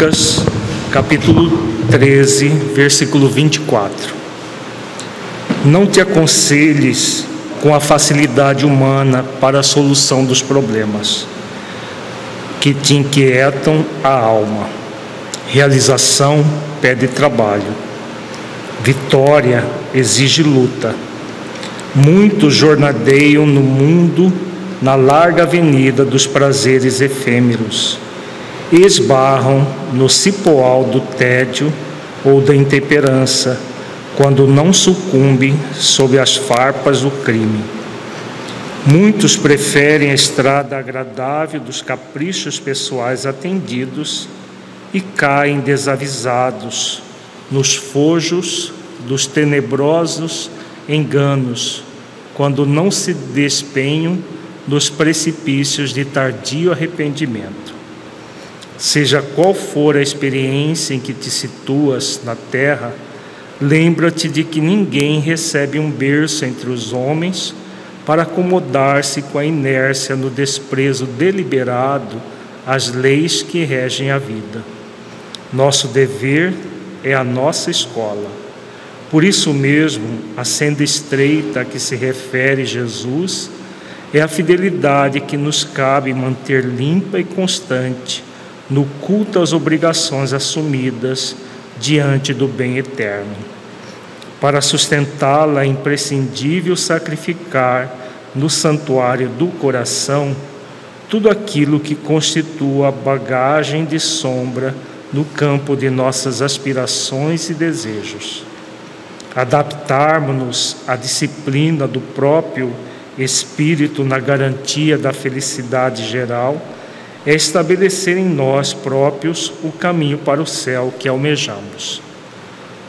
Lucas, capítulo 13, versículo 24. Não te aconselhes com a facilidade humana para a solução dos problemas que te inquietam a alma. Realização pede trabalho. Vitória exige luta. Muitos jornadeiam no mundo na larga avenida dos prazeres efêmeros esbarram no cipoal do tédio ou da intemperança, quando não sucumbem sob as farpas do crime. Muitos preferem a estrada agradável dos caprichos pessoais atendidos e caem desavisados nos fojos dos tenebrosos enganos, quando não se despenham nos precipícios de tardio arrependimento. Seja qual for a experiência em que te situas na terra, lembra-te de que ninguém recebe um berço entre os homens para acomodar-se com a inércia no desprezo deliberado às leis que regem a vida. Nosso dever é a nossa escola. Por isso mesmo, a senda estreita a que se refere Jesus é a fidelidade que nos cabe manter limpa e constante no culto às obrigações assumidas diante do bem eterno. Para sustentá-la é imprescindível sacrificar no santuário do coração tudo aquilo que constitua bagagem de sombra no campo de nossas aspirações e desejos. Adaptarmos-nos à disciplina do próprio Espírito na garantia da felicidade geral é estabelecer em nós próprios o caminho para o céu que almejamos.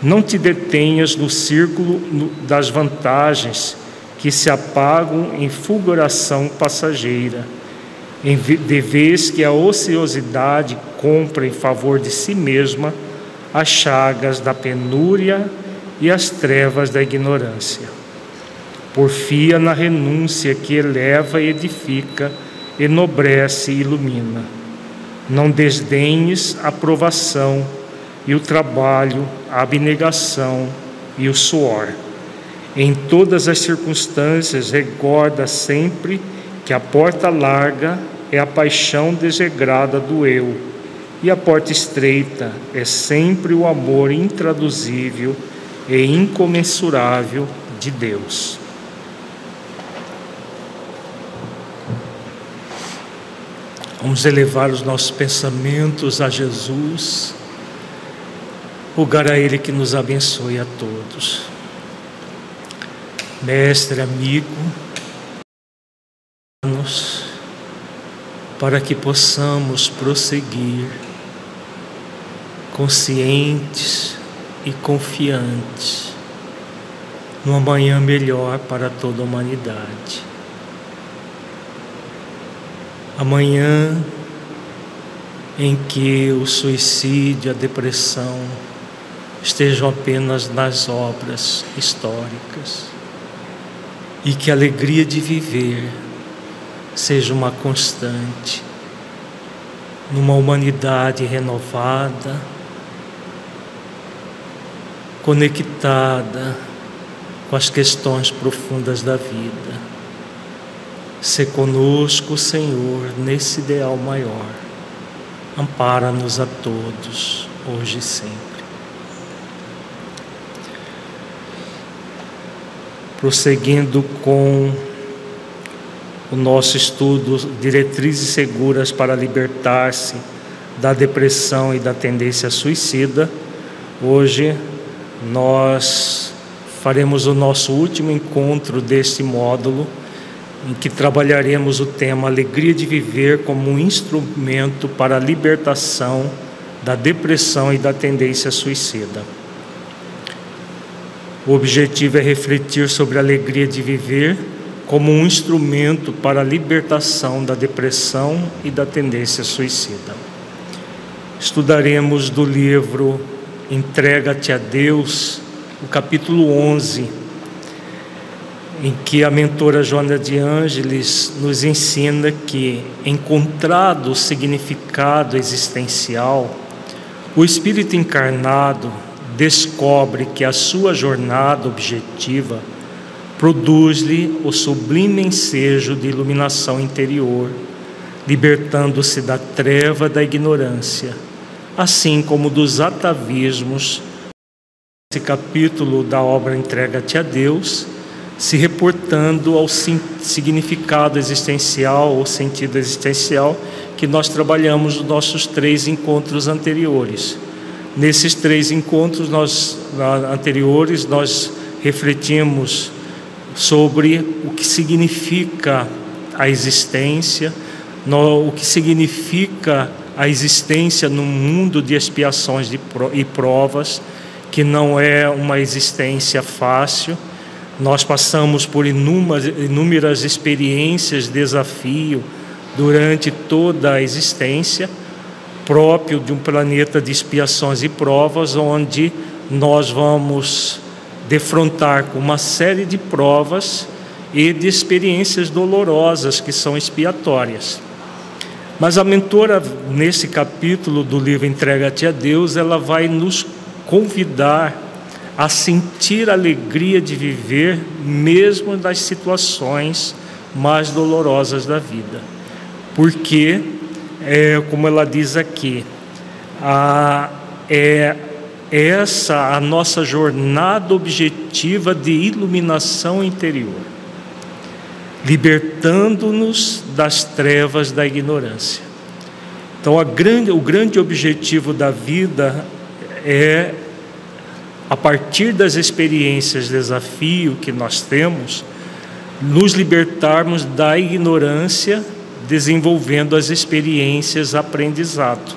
Não te detenhas no círculo das vantagens que se apagam em fulguração passageira, de vez que a ociosidade compra em favor de si mesma as chagas da penúria e as trevas da ignorância. Porfia na renúncia que eleva e edifica enobrece e ilumina. Não desdenhes a provação e o trabalho, a abnegação e o suor. Em todas as circunstâncias, recorda sempre que a porta larga é a paixão desregrada do eu, e a porta estreita é sempre o amor intraduzível e incomensurável de Deus. Vamos elevar os nossos pensamentos a Jesus, rogar a Ele que nos abençoe a todos. Mestre, amigo, para que possamos prosseguir conscientes e confiantes no amanhã melhor para toda a humanidade. Amanhã em que o suicídio, a depressão estejam apenas nas obras históricas e que a alegria de viver seja uma constante numa humanidade renovada, conectada com as questões profundas da vida. Se conosco, Senhor, nesse ideal maior. Ampara-nos a todos, hoje e sempre. Prosseguindo com o nosso estudo Diretrizes Seguras para Libertar-se da Depressão e da Tendência Suicida, hoje nós faremos o nosso último encontro deste módulo em que trabalharemos o tema Alegria de Viver como um instrumento para a libertação da depressão e da tendência suicida. O objetivo é refletir sobre a alegria de viver como um instrumento para a libertação da depressão e da tendência suicida. Estudaremos do livro Entrega-te a Deus, o capítulo 11 em que a mentora Joana de Ângeles nos ensina que, encontrado o significado existencial, O espírito encarnado descobre que a sua jornada objetiva produz-lhe o sublime ensejo de iluminação interior, libertando-se da treva da ignorância, assim como dos atavismos. Esse capítulo da obra Entrega-te a Deus, se reportando ao significado existencial ou sentido existencial que nós trabalhamos nos nossos três encontros anteriores. Nesses três encontros nós, anteriores, nós refletimos sobre o que significa a existência, no, o que significa a existência num mundo de expiações e provas, que não é uma existência fácil. Nós passamos por inúmeras, inúmeras experiências, desafio durante toda a existência, próprio de um planeta de expiações e provas, onde nós vamos defrontar com uma série de provas e de experiências dolorosas que são expiatórias. Mas a mentora, nesse capítulo do livro Entrega-te a Deus, ela vai nos convidar a sentir a alegria de viver, mesmo nas situações mais dolorosas da vida. Porque, é, como ela diz aqui, a, é essa a nossa jornada objetiva de iluminação interior, libertando-nos das trevas da ignorância. Então, grande, o grande objetivo da vida é, a partir das experiências, desafio que nós temos, nos libertarmos da ignorância, desenvolvendo as experiências aprendizado.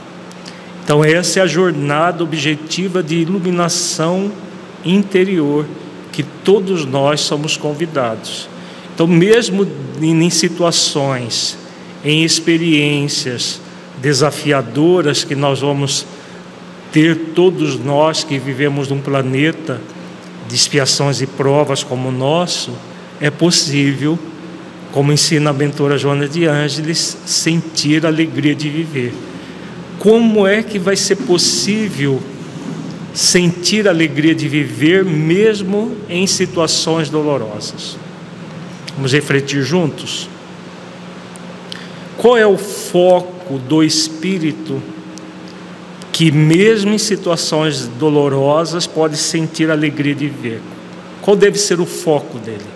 Então, essa é a jornada objetiva de iluminação interior que todos nós somos convidados. Então, mesmo em situações, em experiências desafiadoras que nós vamos ter, todos nós que vivemos num planeta de expiações e provas como o nosso, é possível, como ensina a mentora Joana de Ângeles, sentir a alegria de viver como é que vai ser possível sentir a alegria de viver mesmo em situações dolorosas? Vamos refletir juntos? Qual é o foco do espírito que, mesmo em situações dolorosas, pode sentir alegria de viver? Qual deve ser o foco dele?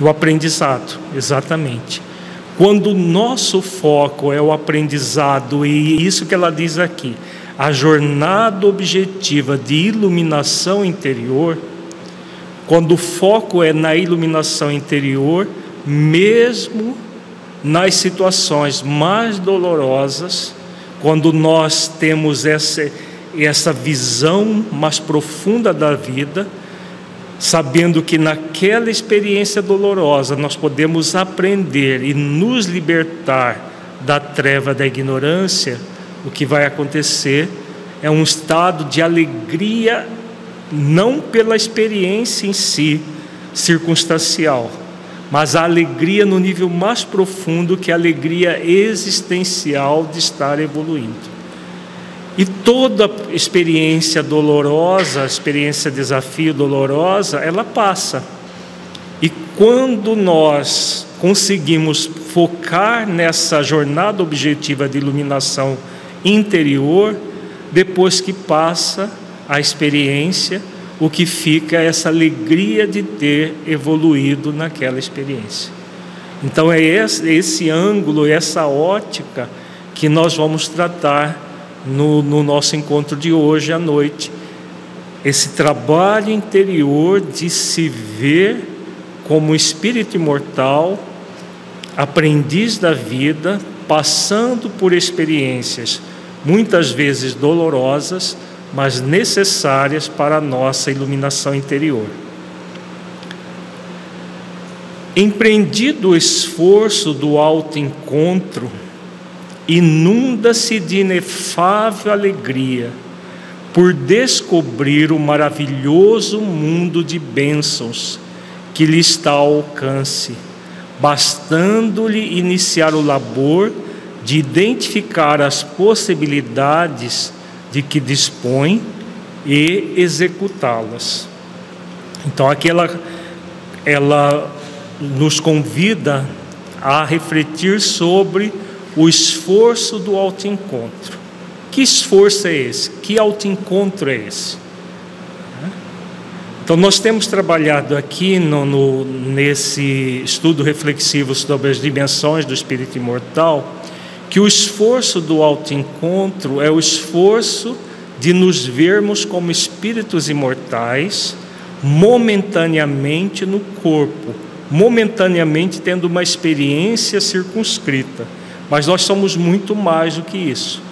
O aprendizado, exatamente. Quando o nosso foco é o aprendizado, e isso que ela diz aqui, a jornada objetiva de iluminação interior, quando o foco é na iluminação interior, mesmo nas situações mais dolorosas, quando nós temos essa, essa visão mais profunda da vida, sabendo que naquela experiência dolorosa nós podemos aprender e nos libertar da treva da ignorância, o que vai acontecer é um estado de alegria, não pela experiência em si, circunstancial, mas a alegria no nível mais profundo, que é a alegria existencial de estar evoluindo. E toda experiência dolorosa, experiência desafio dolorosa, ela passa. E quando nós conseguimos focar nessa jornada objetiva de iluminação interior, depois que passa a experiência, o que fica é essa alegria de ter evoluído naquela experiência. Então é esse, esse ângulo, essa ótica que nós vamos tratar no, no nosso encontro de hoje à noite. Esse trabalho interior de se ver como espírito imortal, aprendiz da vida, passando por experiências muitas vezes dolorosas, mas necessárias para a nossa iluminação interior. Empreendido o esforço do autoencontro, inunda-se de inefável alegria por descobrir o maravilhoso mundo de bênçãos que lhe está ao alcance, bastando-lhe iniciar o labor de identificar as possibilidades de que dispõe e executá-las. Então, aqui ela, ela nos convida a refletir sobre o esforço do autoencontro. Que esforço é esse? Que autoencontro é esse? Então, nós temos trabalhado aqui no, no, nesse estudo reflexivo sobre as dimensões do espírito imortal, que o esforço do autoencontro é o esforço de nos vermos como espíritos imortais, momentaneamente no corpo, momentaneamente tendo uma experiência circunscrita, mas nós somos muito mais do que isso.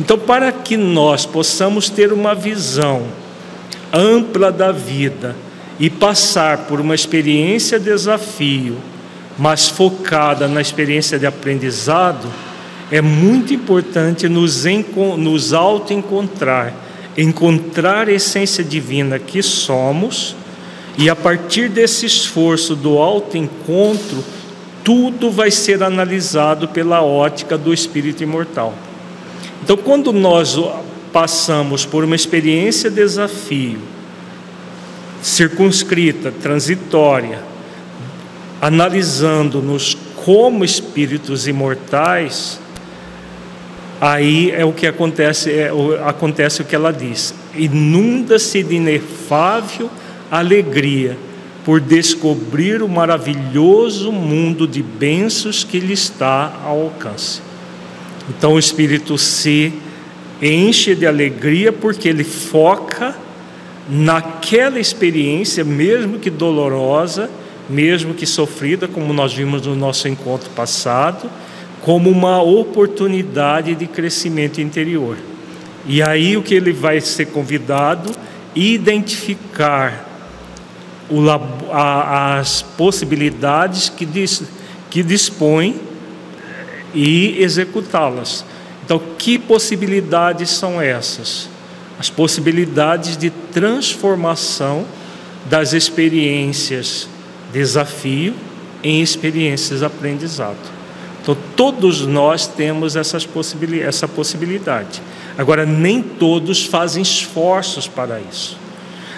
Então, para que nós possamos ter uma visão ampla da vida e passar por uma experiência desafio, mas focada na experiência de aprendizado, é muito importante nos, nos auto-encontrar, encontrar a essência divina que somos, e a partir desse esforço do auto-encontro, tudo vai ser analisado pela ótica do espírito imortal. Então, quando nós passamos por uma experiência desafio, circunscrita, transitória, analisando-nos como espíritos imortais, aí é o que acontece, é, acontece o que ela diz: inunda-se de inefável alegria por descobrir o maravilhoso mundo de bênçãos que lhe está ao alcance. Então o espírito se enche de alegria porque ele foca naquela experiência, mesmo que dolorosa, mesmo que sofrida, como nós vimos no nosso encontro passado, como uma oportunidade de crescimento interior. E aí o que ele vai ser convidado identificar o, a, as possibilidades que, diz, que dispõe e executá-las. Então, que possibilidades são essas? As possibilidades de transformação das experiências desafio em experiências aprendizado. Então, todos nós temos essas possibilidade, essa possibilidade. Agora, nem todos fazem esforços para isso.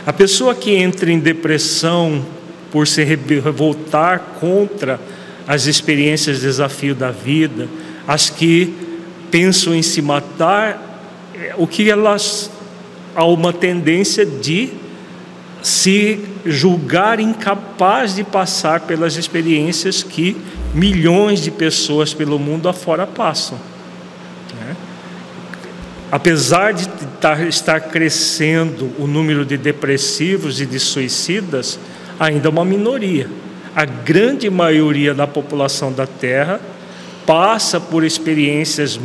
A pessoa que entra em depressão por se revoltar contra as experiências de desafio da vida, as que pensam em se matar, é, o que elas há uma tendência de se julgar incapaz de passar pelas experiências que milhões de pessoas pelo mundo afora passam. Né? Apesar de estar crescendo o número de depressivos e de suicidas, ainda é uma minoria. A grande maioria da população da Terra passa por experiências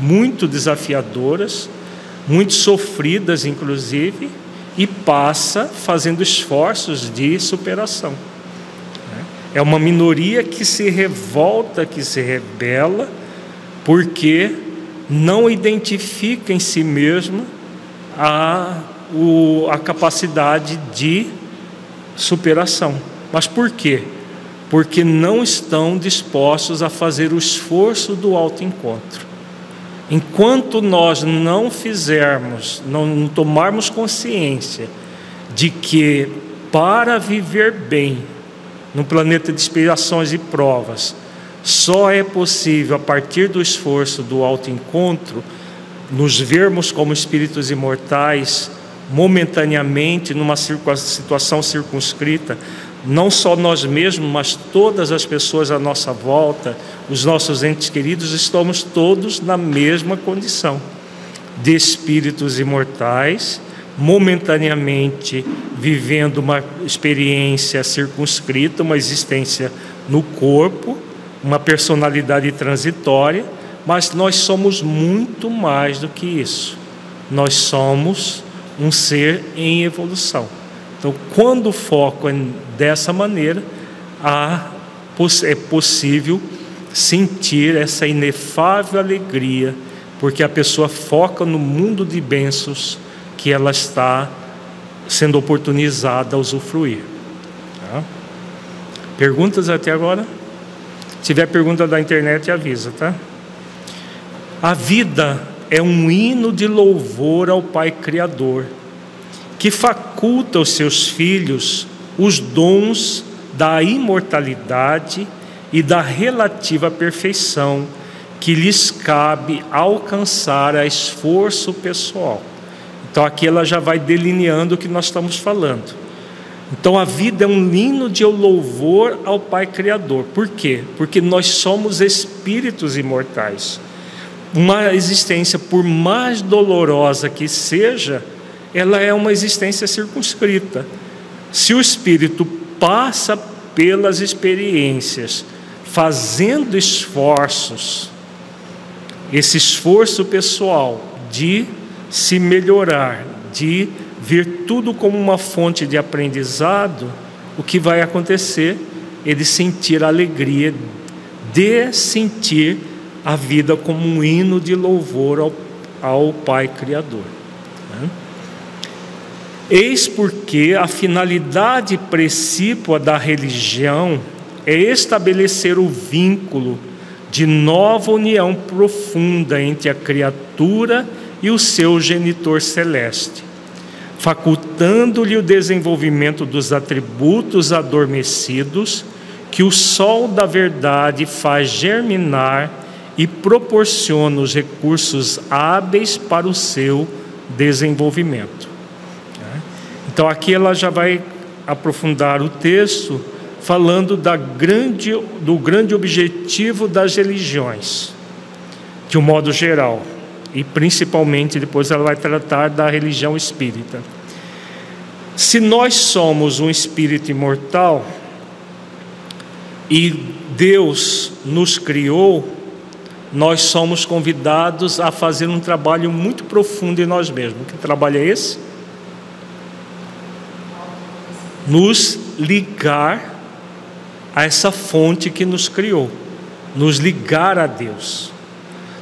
muito desafiadoras, muito sofridas, inclusive, e passa fazendo esforços de superação. Né? É uma minoria que se revolta, que se rebela, porque não identifica em si mesma a, o, a capacidade de superação. Mas por quê? Porque não estão dispostos a fazer o esforço do autoencontro. Enquanto nós não fizermos, não tomarmos consciência de que para viver bem no planeta de inspirações e provas, só é possível a partir do esforço do autoencontro nos vermos como espíritos imortais momentaneamente numa situação circunscrita, não só nós mesmos, mas todas as pessoas à nossa volta, os nossos entes queridos, estamos todos na mesma condição de espíritos imortais, momentaneamente vivendo uma experiência circunscrita, uma existência no corpo uma personalidade transitória, mas nós somos muito mais do que isso. Nós somos um ser em evolução. Então, quando o foco é dessa maneira, é possível sentir essa inefável alegria, porque a pessoa foca no mundo de bênçãos que ela está sendo oportunizada a usufruir. Tá? Perguntas até agora? Se tiver pergunta da internet, avisa, tá? A vida é um hino de louvor ao Pai Criador, que faculta aos seus filhos os dons da imortalidade e da relativa perfeição que lhes cabe alcançar a esforço pessoal. Então aqui ela já vai delineando o que nós estamos falando. Então a vida é um hino de louvor ao Pai Criador. Por quê? Porque nós somos espíritos imortais. Uma existência, por mais dolorosa que seja, ela é uma existência circunscrita. Se o espírito passa pelas experiências, fazendo esforços, esse esforço pessoal de se melhorar, de ver tudo como uma fonte de aprendizado, o que vai acontecer? Ele sentir a alegria de sentir a vida como um hino de louvor ao, ao Pai Criador. Né? Eis porque a finalidade precípua da religião é estabelecer o vínculo de nova união profunda entre a criatura e o seu genitor celeste, facultando-lhe o desenvolvimento dos atributos adormecidos que o sol da verdade faz germinar e proporciona os recursos hábeis para o seu desenvolvimento. Então aqui ela já vai aprofundar o texto falando da grande, do grande objetivo das religiões, de um modo geral, e principalmente depois ela vai tratar da religião espírita. Se nós somos um espírito imortal e Deus nos criou, nós somos convidados a fazer um trabalho muito profundo em nós mesmos. Que trabalho é esse? Nos ligar a essa fonte que nos criou, nos ligar a Deus.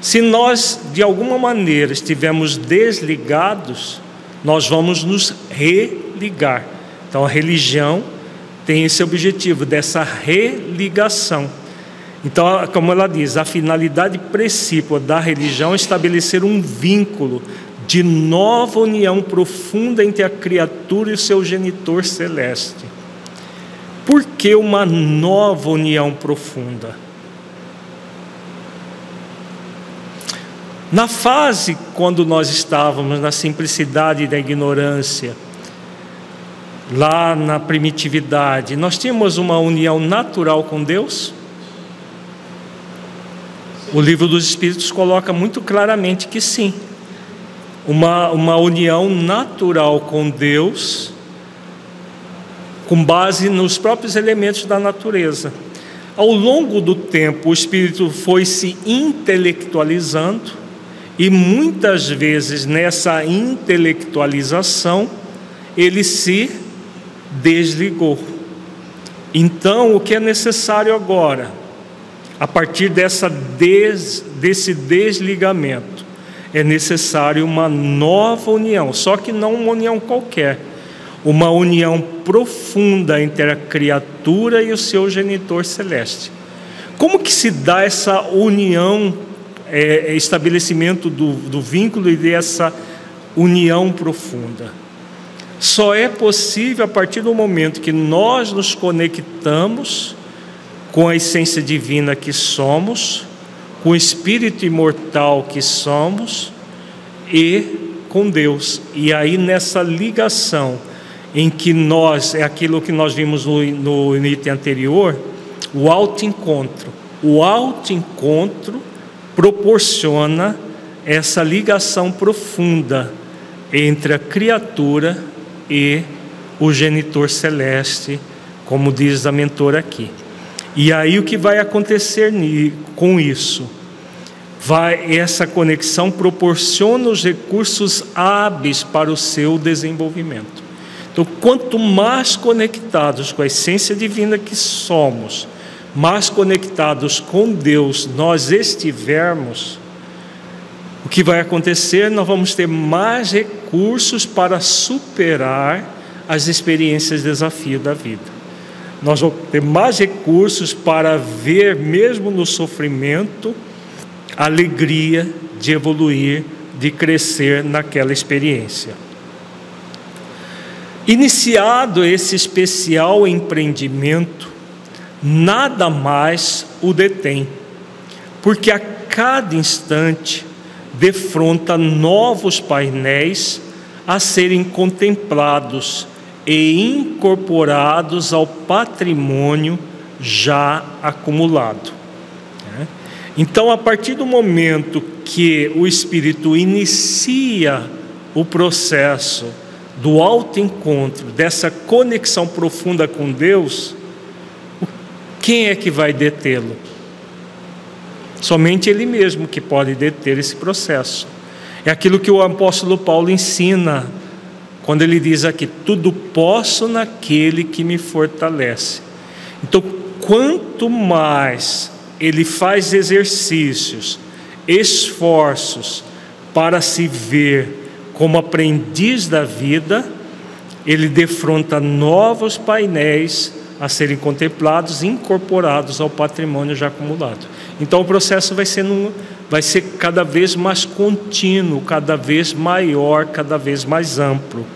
Se nós, de alguma maneira, estivermos desligados, nós vamos nos religar. Então, a religião tem esse objetivo, dessa religação. Então, como ela diz, a finalidade principal da religião é estabelecer um vínculo de nova união profunda entre a criatura e o seu genitor celeste. Por que uma nova união profunda? Na fase quando nós estávamos na simplicidade da ignorância, lá na primitividade, nós tínhamos uma união natural com Deus? O livro dos Espíritos coloca muito claramente que sim. Uma, uma união natural com Deus, com base nos próprios elementos da natureza. Ao longo do tempo, o espírito foi se intelectualizando, e muitas vezes nessa intelectualização ele se desligou. Então, o que é necessário agora, a partir dessa des, desse desligamento, é necessário uma nova união, só que não uma união qualquer, uma união profunda entre a criatura e o seu genitor celeste. Como que se dá essa união é, é, estabelecimento do, do vínculo e dessa união profunda. Só é possível a partir do momento que nós nos conectamos com a essência divina que somos, com o espírito imortal que somos e com Deus. E aí nessa ligação em que nós, é aquilo que nós vimos no, no item anterior, o auto-encontro. O auto-encontro proporciona essa ligação profunda entre a criatura e o genitor celeste, como diz a mentora aqui. E aí o que vai acontecer com isso? Vai essa conexão proporciona os recursos hábeis para o seu desenvolvimento. Então, quanto mais conectados com a essência divina que somos, mais conectados com Deus nós estivermos, o que vai acontecer? Nós vamos ter mais recursos para superar as experiências de desafio da vida. Nós vamos ter mais recursos para ver, mesmo no sofrimento, a alegria de evoluir, de crescer naquela experiência. Iniciado esse especial empreendimento, nada mais o detém, porque a cada instante defronta novos painéis a serem contemplados e incorporados ao patrimônio já acumulado. Né? Então, a partir do momento que o espírito inicia o processo do autoencontro, dessa conexão profunda com Deus, quem é que vai detê-lo? Somente Ele mesmo que pode deter esse processo. É aquilo que o apóstolo Paulo ensina quando ele diz aqui: tudo posso naquele que me fortalece. Então, quanto mais ele faz exercícios, esforços para se ver como aprendiz da vida, ele defronta novos painéis a serem contemplados e incorporados ao patrimônio já acumulado. Então o processo vai ser, num, vai ser cada vez mais contínuo, cada vez maior, cada vez mais amplo.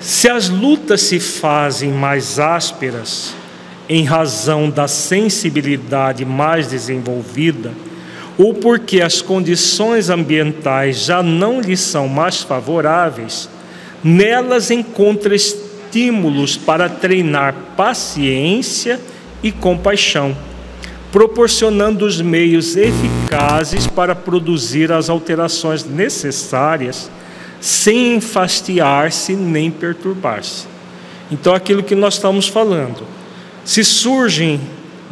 Se as lutas se fazem mais ásperas, em razão da sensibilidade mais desenvolvida, ou porque as condições ambientais já não lhe são mais favoráveis, nelas encontra estímulos para treinar paciência e compaixão, proporcionando os meios eficazes para produzir as alterações necessárias, sem enfastiar-se nem perturbar-se. Então, aquilo que nós estamos falando, se surgem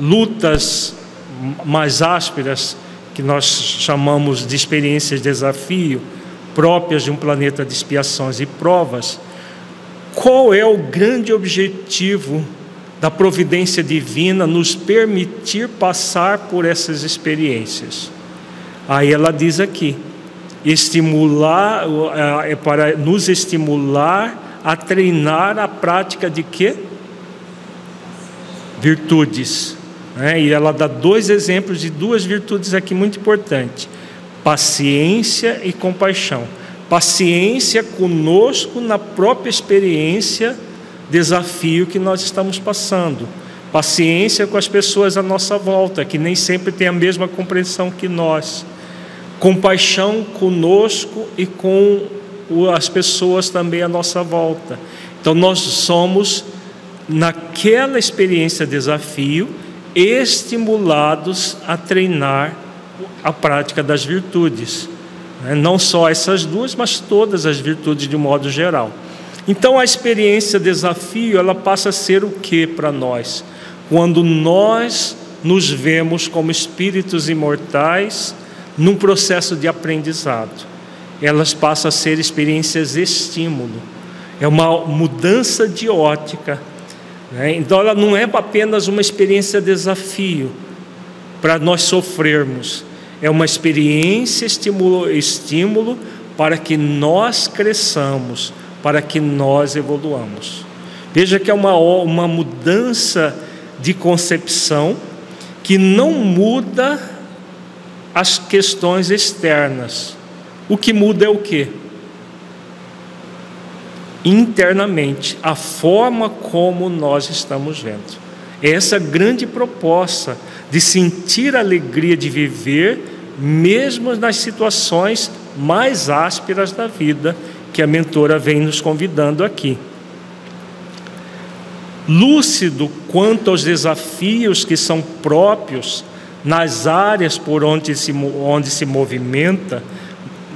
lutas mais ásperas, que nós chamamos de experiências de desafio, próprias de um planeta de expiações e provas, qual é o grande objetivo da providência divina nos permitir passar por essas experiências? Aí ela diz aqui: estimular, é para nos estimular a treinar a prática de quê? Virtudes. Né? E ela dá dois exemplos de duas virtudes aqui muito importantes: paciência e compaixão. Paciência conosco na própria experiência, desafio que nós estamos passando. Paciência com as pessoas à nossa volta, que nem sempre têm a mesma compreensão que nós. Compaixão conosco e com as pessoas também à nossa volta. Então, nós somos, naquela experiência desafio, estimulados a treinar a prática das virtudes. Né? Não só essas duas, mas todas as virtudes de um modo geral. Então a experiência desafio, ela passa a ser o que para nós? Quando nós nos vemos como espíritos imortais num processo de aprendizado. Elas passam a ser experiências estímulo. É uma mudança de ótica né? Então, ela não é apenas uma experiência desafio para nós sofrermos, é uma experiência estímulo, estímulo para que nós cresçamos, para que nós evoluamos. Veja que é uma, uma mudança de concepção que não muda as questões externas. O que muda é o que? internamente a forma como nós estamos vendo. Essa é grande proposta de sentir a alegria de viver, mesmo nas situações mais ásperas da vida, que a mentora vem nos convidando aqui. Lúcido quanto aos desafios que são próprios nas áreas por onde se, onde se movimenta,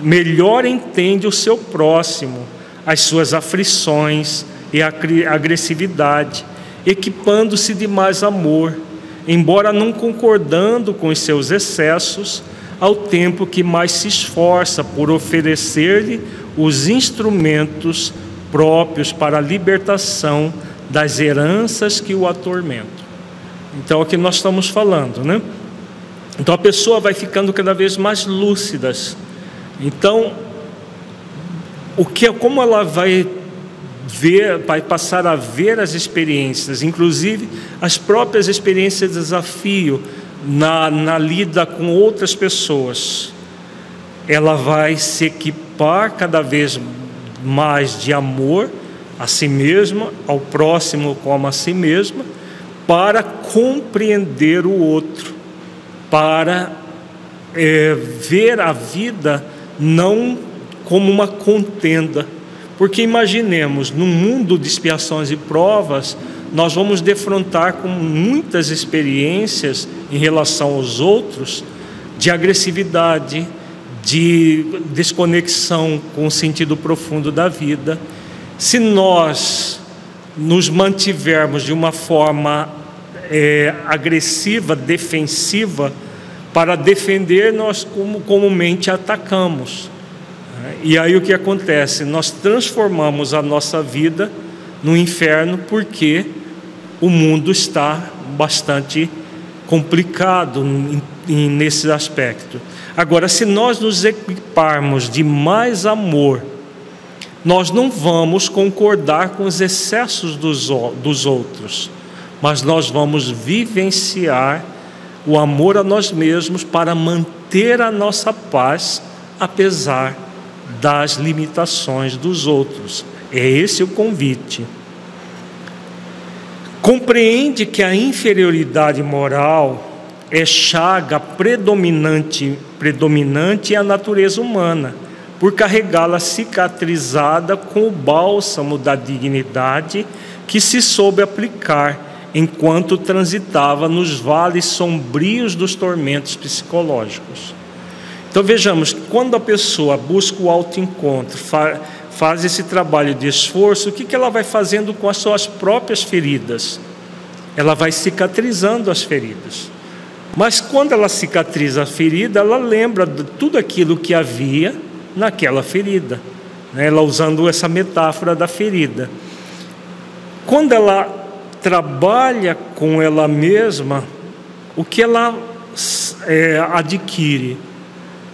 melhor entende o seu próximo as suas aflições e a agressividade, equipando-se de mais amor, embora não concordando com os seus excessos, ao tempo que mais se esforça por oferecer-lhe os instrumentos próprios para a libertação das heranças que o atormentam. Então, é o que nós estamos falando, né? Então, a pessoa vai ficando cada vez mais lúcida. Então, o que, como ela vai ver, vai passar a ver as experiências, inclusive as próprias experiências de desafio na, na lida com outras pessoas. ela vai se equipar cada vez mais de amor a si mesma, ao próximo como a si mesma, para compreender o outro, para é, ver a vida não como uma contenda. Porque imaginemos, num mundo de expiações e provas, nós vamos defrontar com muitas experiências em relação aos outros de agressividade, de desconexão com o sentido profundo da vida. Se nós nos mantivermos de uma forma é, agressiva, defensiva, para defender, nós como, comumente atacamos. E aí o que acontece? Nós transformamos a nossa vida no inferno porque o mundo está bastante complicado nesse aspecto. Agora, se nós nos equiparmos de mais amor, nós não vamos concordar com os excessos dos, dos outros, mas nós vamos vivenciar o amor a nós mesmos para manter a nossa paz, apesar das limitações dos outros. É esse o convite. Compreende que a inferioridade moral é chaga predominante, predominante a natureza humana, por carregá-la cicatrizada com o bálsamo da dignidade que se soube aplicar enquanto transitava nos vales sombrios dos tormentos psicológicos. Então vejamos, quando a pessoa busca o autoencontro, faz esse trabalho de esforço, o que, que ela vai fazendo com as suas próprias feridas? Ela vai cicatrizando as feridas. Mas quando ela cicatriza a ferida, ela lembra de tudo aquilo que havia naquela ferida. Né? Ela usando essa metáfora da ferida. Quando ela trabalha com ela mesma, o que ela é, adquire?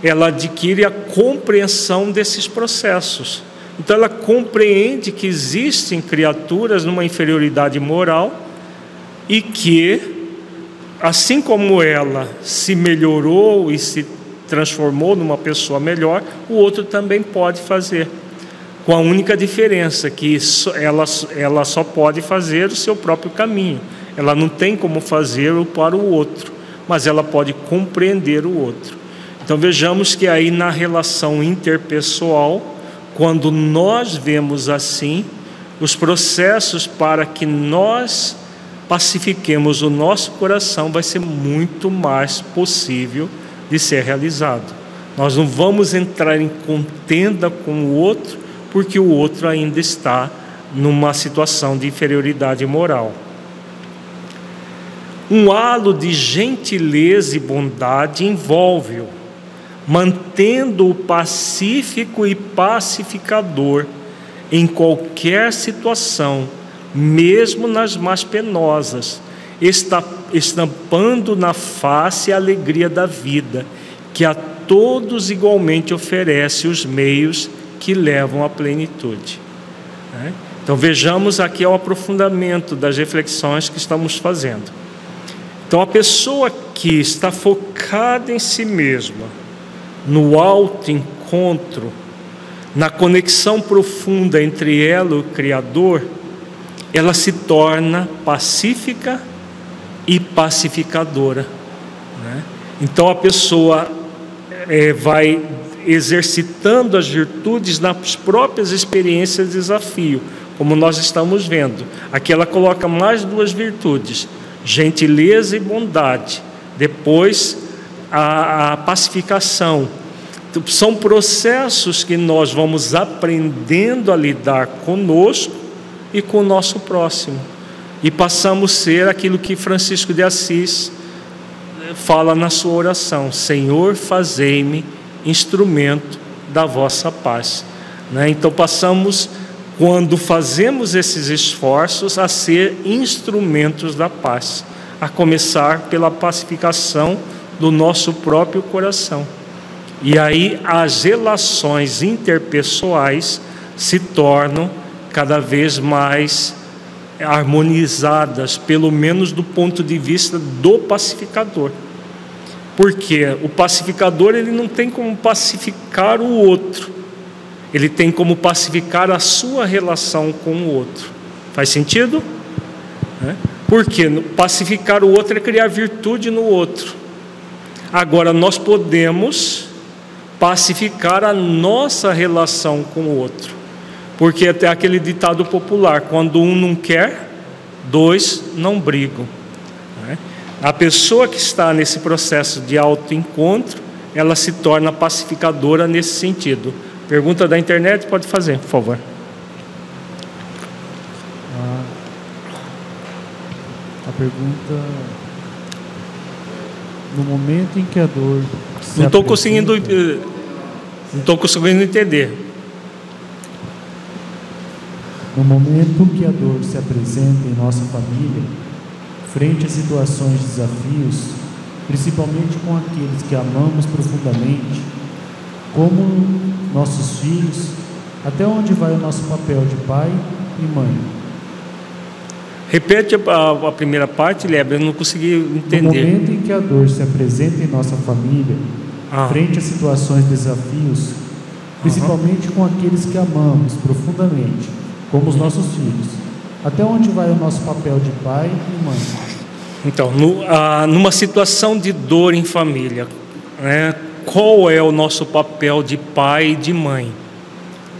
Ela adquire a compreensão desses processos. Então, ela compreende que existem criaturas numa inferioridade moral e que, assim como ela se melhorou e se transformou numa pessoa melhor, o outro também pode fazer com a única diferença que ela, ela só pode fazer o seu próprio caminho. Ela não tem como fazê-lo para o outro, mas ela pode compreender o outro. Então vejamos que aí na relação interpessoal, quando nós vemos assim, os processos para que nós pacifiquemos o nosso coração vai ser muito mais possível de ser realizado. Nós não vamos entrar em contenda com o outro, porque o outro ainda está numa situação de inferioridade moral. Um halo de gentileza e bondade envolve-o, mantendo-o pacífico e pacificador em qualquer situação, mesmo nas mais penosas, estampando na face a alegria da vida, que a todos igualmente oferece os meios que levam à plenitude. Né? Então vejamos aqui o aprofundamento das reflexões que estamos fazendo. Então a pessoa que está focada em si mesma, no alto encontro, na conexão profunda entre ela e o Criador, ela se torna pacífica e pacificadora. Né? Então a pessoa é, vai exercitando as virtudes nas próprias experiências de desafio, como nós estamos vendo. Aqui ela coloca mais duas virtudes: gentileza e bondade. Depois, a, a pacificação. São processos que nós vamos aprendendo a lidar conosco e com o nosso próximo. E passamos a ser aquilo que Francisco de Assis fala na sua oração: Senhor, fazei-me instrumento da vossa paz. Né? Então passamos, quando fazemos esses esforços, a ser instrumentos da paz, a começar pela pacificação do nosso próprio coração. E aí as relações interpessoais se tornam cada vez mais harmonizadas, pelo menos do ponto de vista do pacificador. Porque o pacificador ele não tem como pacificar o outro, ele tem como pacificar a sua relação com o outro. Faz sentido? É? Porque pacificar o outro é criar virtude no outro. Agora, nós podemos pacificar a nossa relação com o outro. Porque até aquele ditado popular: quando um não quer, dois não brigam. A pessoa que está nesse processo de autoencontro, ela se torna pacificadora nesse sentido. Pergunta da internet, pode fazer, por favor. Ah, a pergunta. No momento em que a dor. Não estou conseguindo. Eh, não estou conseguindo entender. No momento que a dor se apresenta em nossa família, frente a situações de desafios, principalmente com aqueles que amamos profundamente, como nossos filhos, até onde vai o nosso papel de pai e mãe? Repete a, a primeira parte, Leber, eu não consegui entender. No momento em que a dor se apresenta em nossa família, ah. frente a situações de desafios, principalmente com aqueles que amamos profundamente, como os nossos filhos, até onde vai o nosso papel de pai e mãe? Então, no, ah, numa situação de dor em família, né, qual é o nosso papel de pai e de mãe?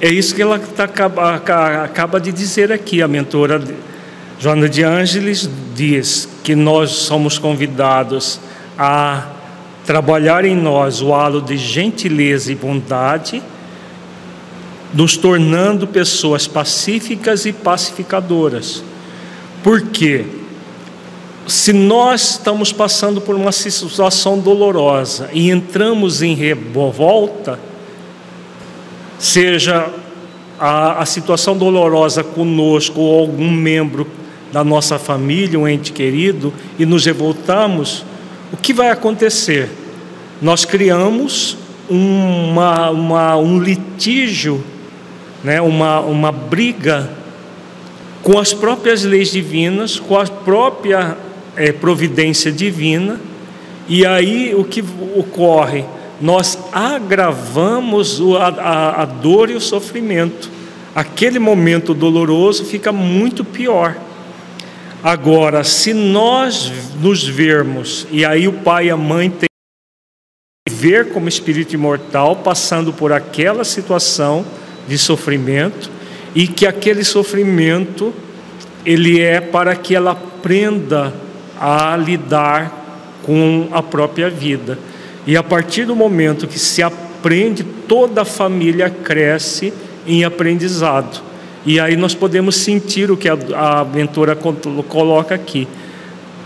É isso que ela tá, acaba, acaba de dizer aqui, a mentora Joana de Ângeles diz que nós somos convidados a trabalhar em nós o halo de gentileza e bondade nos tornando pessoas pacíficas e pacificadoras. Por quê? Se nós estamos passando por uma situação dolorosa e entramos em revolta, seja a, a situação dolorosa conosco ou algum membro da nossa família, um ente querido, e nos revoltamos, o que vai acontecer? Nós criamos uma, uma, um litígio né, uma, uma briga com as próprias leis divinas, com a própria é, providência divina, e aí o que ocorre? Nós agravamos a, a, a dor e o sofrimento. Aquele momento doloroso fica muito pior. Agora, se nós nos vermos, e aí o pai e a mãe têm que ver como espírito imortal, passando por aquela situação, de sofrimento e que aquele sofrimento ele é para que ela aprenda a lidar com a própria vida. E a partir do momento que se aprende, toda a família cresce em aprendizado. E aí nós podemos sentir o que a, a mentora coloca aqui: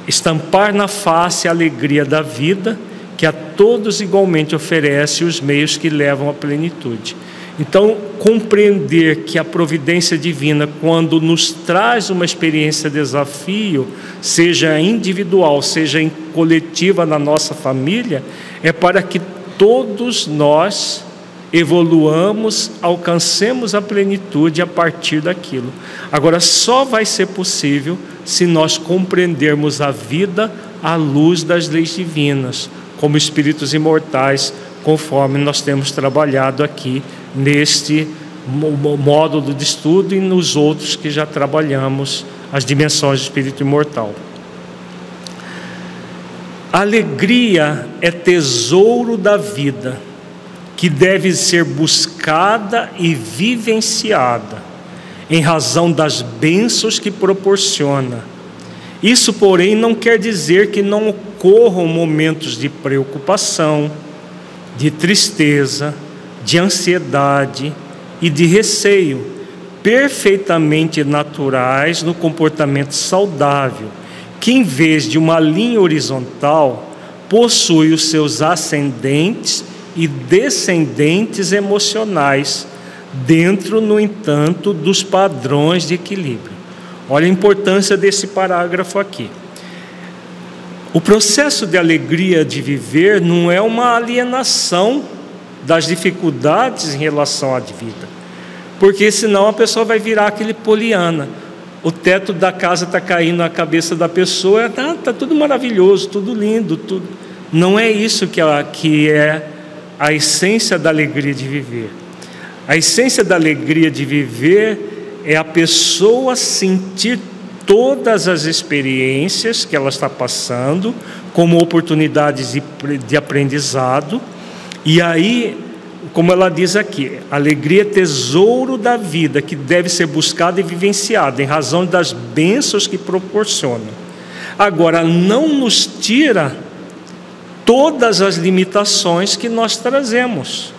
estampar na face a alegria da vida, que a todos igualmente oferece os meios que levam à plenitude. Então, compreender que a providência divina, quando nos traz uma experiência de desafio, seja individual, seja em coletiva na nossa família, é para que todos nós evoluamos, alcancemos a plenitude a partir daquilo. Agora, só vai ser possível se nós compreendermos a vida à luz das leis divinas, como espíritos imortais, conforme nós temos trabalhado aqui neste módulo de estudo e nos outros que já trabalhamos as dimensões do espírito imortal. Alegria é tesouro da vida que deve ser buscada e vivenciada em razão das bênçãos que proporciona. Isso, porém, não quer dizer que não ocorram momentos de preocupação, de tristeza, de ansiedade e de receio, perfeitamente naturais no comportamento saudável, que em vez de uma linha horizontal, possui os seus ascendentes e descendentes emocionais, dentro, no entanto, dos padrões de equilíbrio. Olha a importância desse parágrafo aqui. O processo de alegria de viver não é uma alienação das dificuldades em relação à vida. Porque senão a pessoa vai virar aquele poliana. O teto da casa está caindo na cabeça da pessoa, está tá tudo maravilhoso, tudo lindo, tudo. Não é isso que, que é a essência da alegria de viver. A essência da alegria de viver é a pessoa sentir todas as experiências que ela está passando como oportunidades de, de aprendizado, e aí, como ela diz aqui, alegria é tesouro da vida que deve ser buscado e vivenciado em razão das bênçãos que proporciona. Agora, não nos tira todas as limitações que nós trazemos.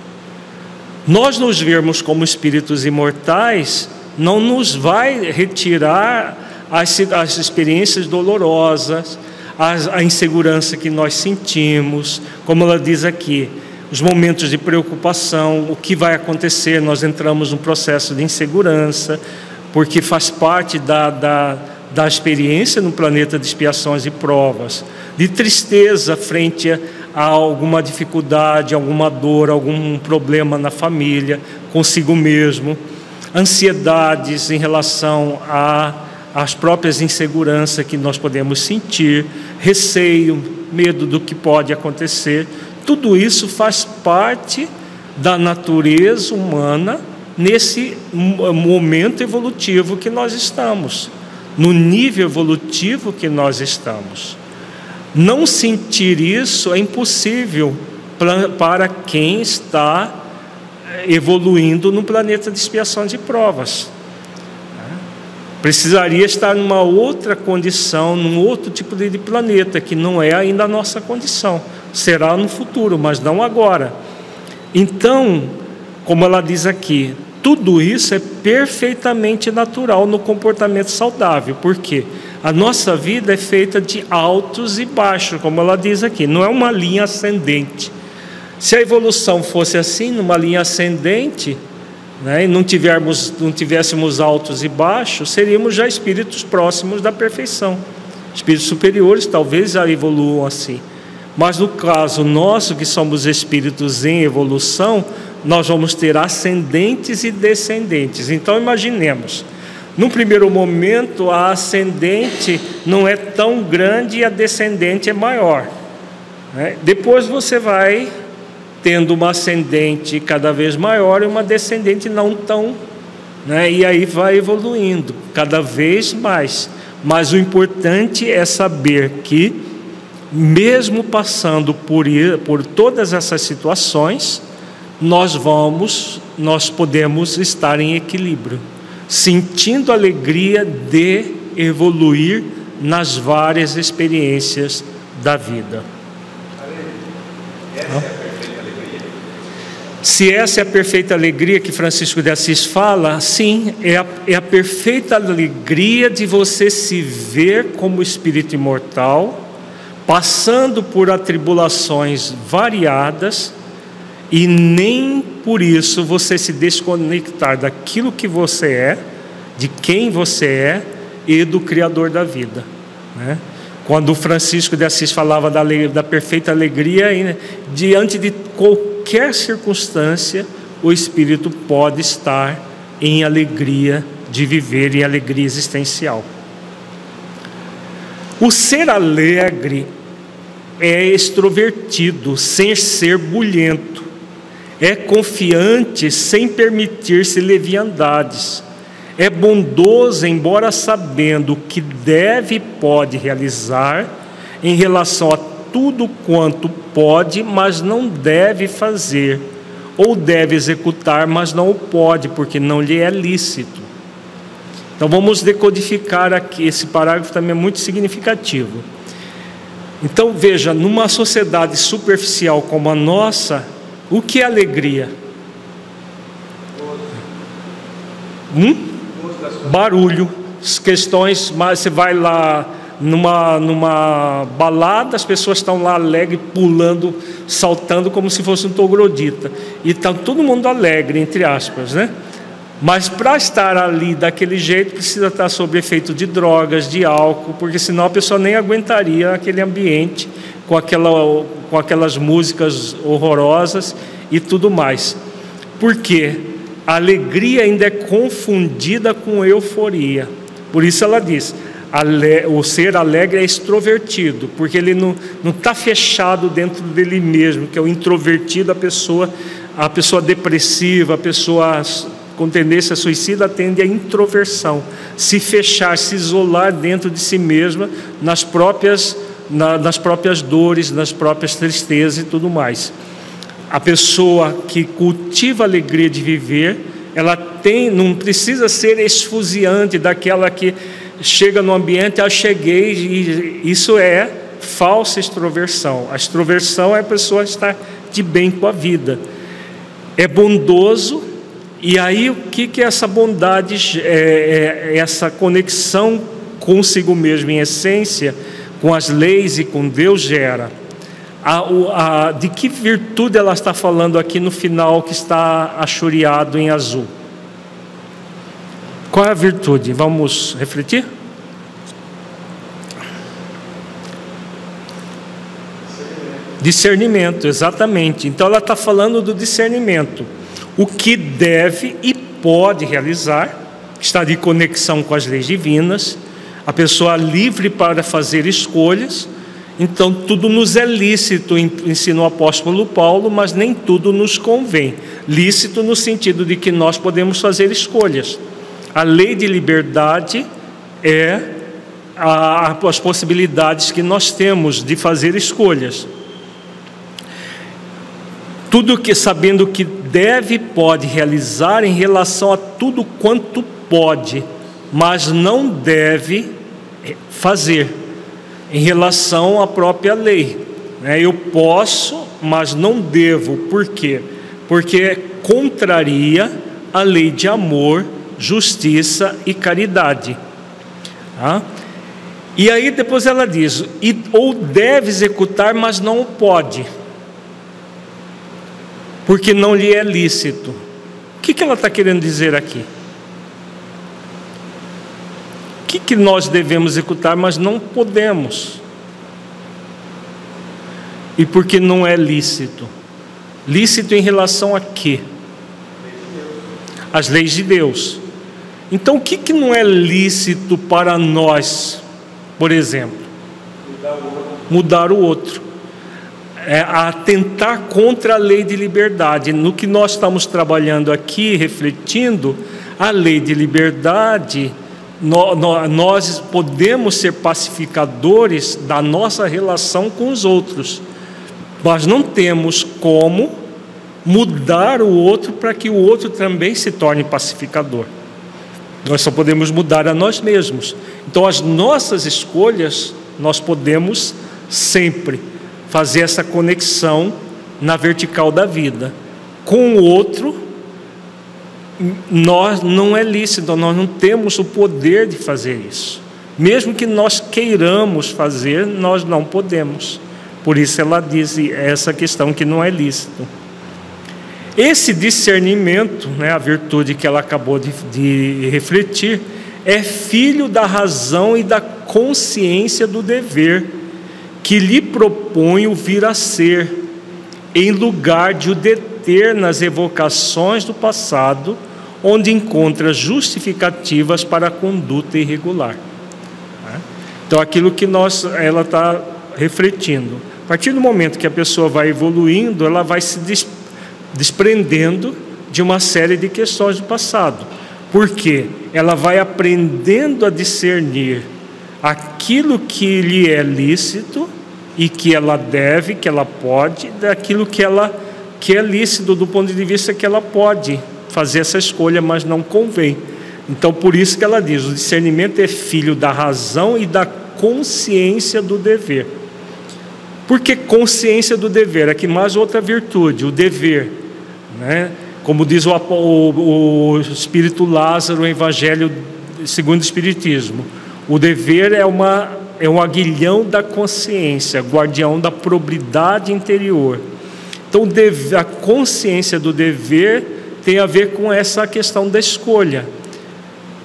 Nós nos vermos como espíritos imortais não nos vai retirar as, as experiências dolorosas, a, a insegurança que nós sentimos, como ela diz aqui, os momentos de preocupação, o que vai acontecer, nós entramos num processo de insegurança, porque faz parte da, da, da experiência no planeta de expiações e provas, de tristeza frente a, a alguma dificuldade, alguma dor, algum problema na família, consigo mesmo, ansiedades em relação a as próprias inseguranças que nós podemos sentir, receio, medo do que pode acontecer, tudo isso faz parte da natureza humana nesse momento evolutivo que nós estamos, no nível evolutivo que nós estamos. Não sentir isso é impossível para quem está evoluindo no planeta de expiação de provas precisaria estar numa outra condição, num outro tipo de planeta, que não é ainda a nossa condição. Será no futuro, mas não agora. Então, como ela diz aqui, tudo isso é perfeitamente natural no comportamento saudável, porque a nossa vida é feita de altos e baixos, como ela diz aqui, não é uma linha ascendente. Se a evolução fosse assim, numa linha ascendente, né, e não, tivermos, não tivéssemos altos e baixos, seríamos já espíritos próximos da perfeição. Espíritos superiores talvez já evoluam assim. Mas no caso nosso, que somos espíritos em evolução, nós vamos ter ascendentes e descendentes. Então imaginemos, no primeiro momento a ascendente não é tão grande e a descendente é maior. Né? Depois você vai tendo uma ascendente cada vez maior e uma descendente não tão, né? E aí vai evoluindo cada vez mais. Mas o importante é saber que mesmo passando por por todas essas situações, nós vamos, nós podemos estar em equilíbrio, sentindo a alegria de evoluir nas várias experiências da vida. Essa é se essa é a perfeita alegria que Francisco de Assis fala, sim, é a, é a perfeita alegria de você se ver como espírito imortal, passando por atribulações variadas, e nem por isso você se desconectar daquilo que você é, de quem você é e do Criador da vida. Né? Quando Francisco de Assis falava da, da perfeita alegria, né, diante de qualquer qualquer circunstância, o espírito pode estar em alegria de viver em alegria existencial. O ser alegre é extrovertido, sem ser bulhento, é confiante, sem permitir-se leviandades, é bondoso, embora sabendo o que deve e pode realizar em relação a tudo quanto pode, mas não deve fazer, ou deve executar, mas não o pode, porque não lhe é lícito. Então vamos decodificar aqui, esse parágrafo também é muito significativo. Então veja, numa sociedade superficial como a nossa, o que é alegria? Hum? Barulho, questões, mas você vai lá numa, numa balada, as pessoas estão lá alegres, pulando, saltando como se fosse um togrodita. E está todo mundo alegre, entre aspas, né? Mas para estar ali daquele jeito, precisa estar sob efeito de drogas, de álcool, porque senão a pessoa nem aguentaria aquele ambiente com, aquela, com aquelas músicas horrorosas e tudo mais. Por quê? A alegria ainda é confundida com euforia. Por isso ela diz: o ser alegre é extrovertido, porque ele não está fechado dentro dele mesmo, que é o introvertido, a pessoa, a pessoa depressiva, a pessoa com tendência suicida tende à introversão, se fechar, se isolar dentro de si mesma, nas próprias, na, nas próprias dores, nas próprias tristezas e tudo mais. A pessoa que cultiva a alegria de viver, ela tem, não precisa ser esfuziante daquela que chega no ambiente, eu cheguei, e isso é falsa extroversão. A extroversão é a pessoa estar de bem com a vida. É bondoso, e aí o que, que essa bondade, é, é, essa conexão consigo mesmo em essência, com as leis e com Deus gera? A, a, de que virtude ela está falando aqui no final que está achoreado em azul? Qual é a virtude? Vamos refletir? Discernimento, exatamente. Então ela está falando do discernimento. O que deve e pode realizar, está de conexão com as leis divinas, a pessoa livre para fazer escolhas. Então tudo nos é lícito, ensina o apóstolo Paulo, mas nem tudo nos convém. Lícito no sentido de que nós podemos fazer escolhas. A lei de liberdade é a, as possibilidades que nós temos de fazer escolhas. Tudo que sabendo que deve e pode realizar em relação a tudo quanto pode, mas não deve fazer em relação à própria lei. Né? Eu posso, mas não devo. Por quê? Porque contraria a lei de amor justiça e caridade. Tá? E aí depois ela diz: ou deve executar, mas não pode, porque não lhe é lícito. O que, que ela está querendo dizer aqui? O que, que nós devemos executar, mas não podemos? E porque não é lícito? Lícito em relação a quê? As leis de Deus. Então, o que, que não é lícito para nós, por exemplo? Mudar o outro. É atentar contra a lei de liberdade. No que nós estamos trabalhando aqui, refletindo, a lei de liberdade, nós podemos ser pacificadores da nossa relação com os outros, mas não temos como mudar o outro para que o outro também se torne pacificador. Nós só podemos mudar a nós mesmos. Então, as nossas escolhas, nós podemos sempre fazer essa conexão na vertical da vida. Com o outro, nós não é lícito, nós não temos o poder de fazer isso. Mesmo que nós queiramos fazer, nós não podemos. Por isso ela diz essa questão que não é lícito. Esse discernimento, né, a virtude que ela acabou de, de refletir, é filho da razão e da consciência do dever que lhe propõe o vir a ser, em lugar de o deter nas evocações do passado, onde encontra justificativas para a conduta irregular. Né? Então, aquilo que nós, ela está refletindo. A partir do momento que a pessoa vai evoluindo, ela vai se desprendendo de uma série de questões do passado. Porque ela vai aprendendo a discernir aquilo que lhe é lícito e que ela deve, que ela pode, daquilo que ela que é lícito do ponto de vista que ela pode fazer essa escolha, mas não convém. Então, por isso que ela diz: o discernimento é filho da razão e da consciência do dever. Por que consciência do dever? Aqui mais outra virtude, o dever. Né? Como diz o, o, o Espírito Lázaro, o Evangelho segundo o Espiritismo, o dever é, uma, é um aguilhão da consciência, guardião da probidade interior. Então, a consciência do dever tem a ver com essa questão da escolha.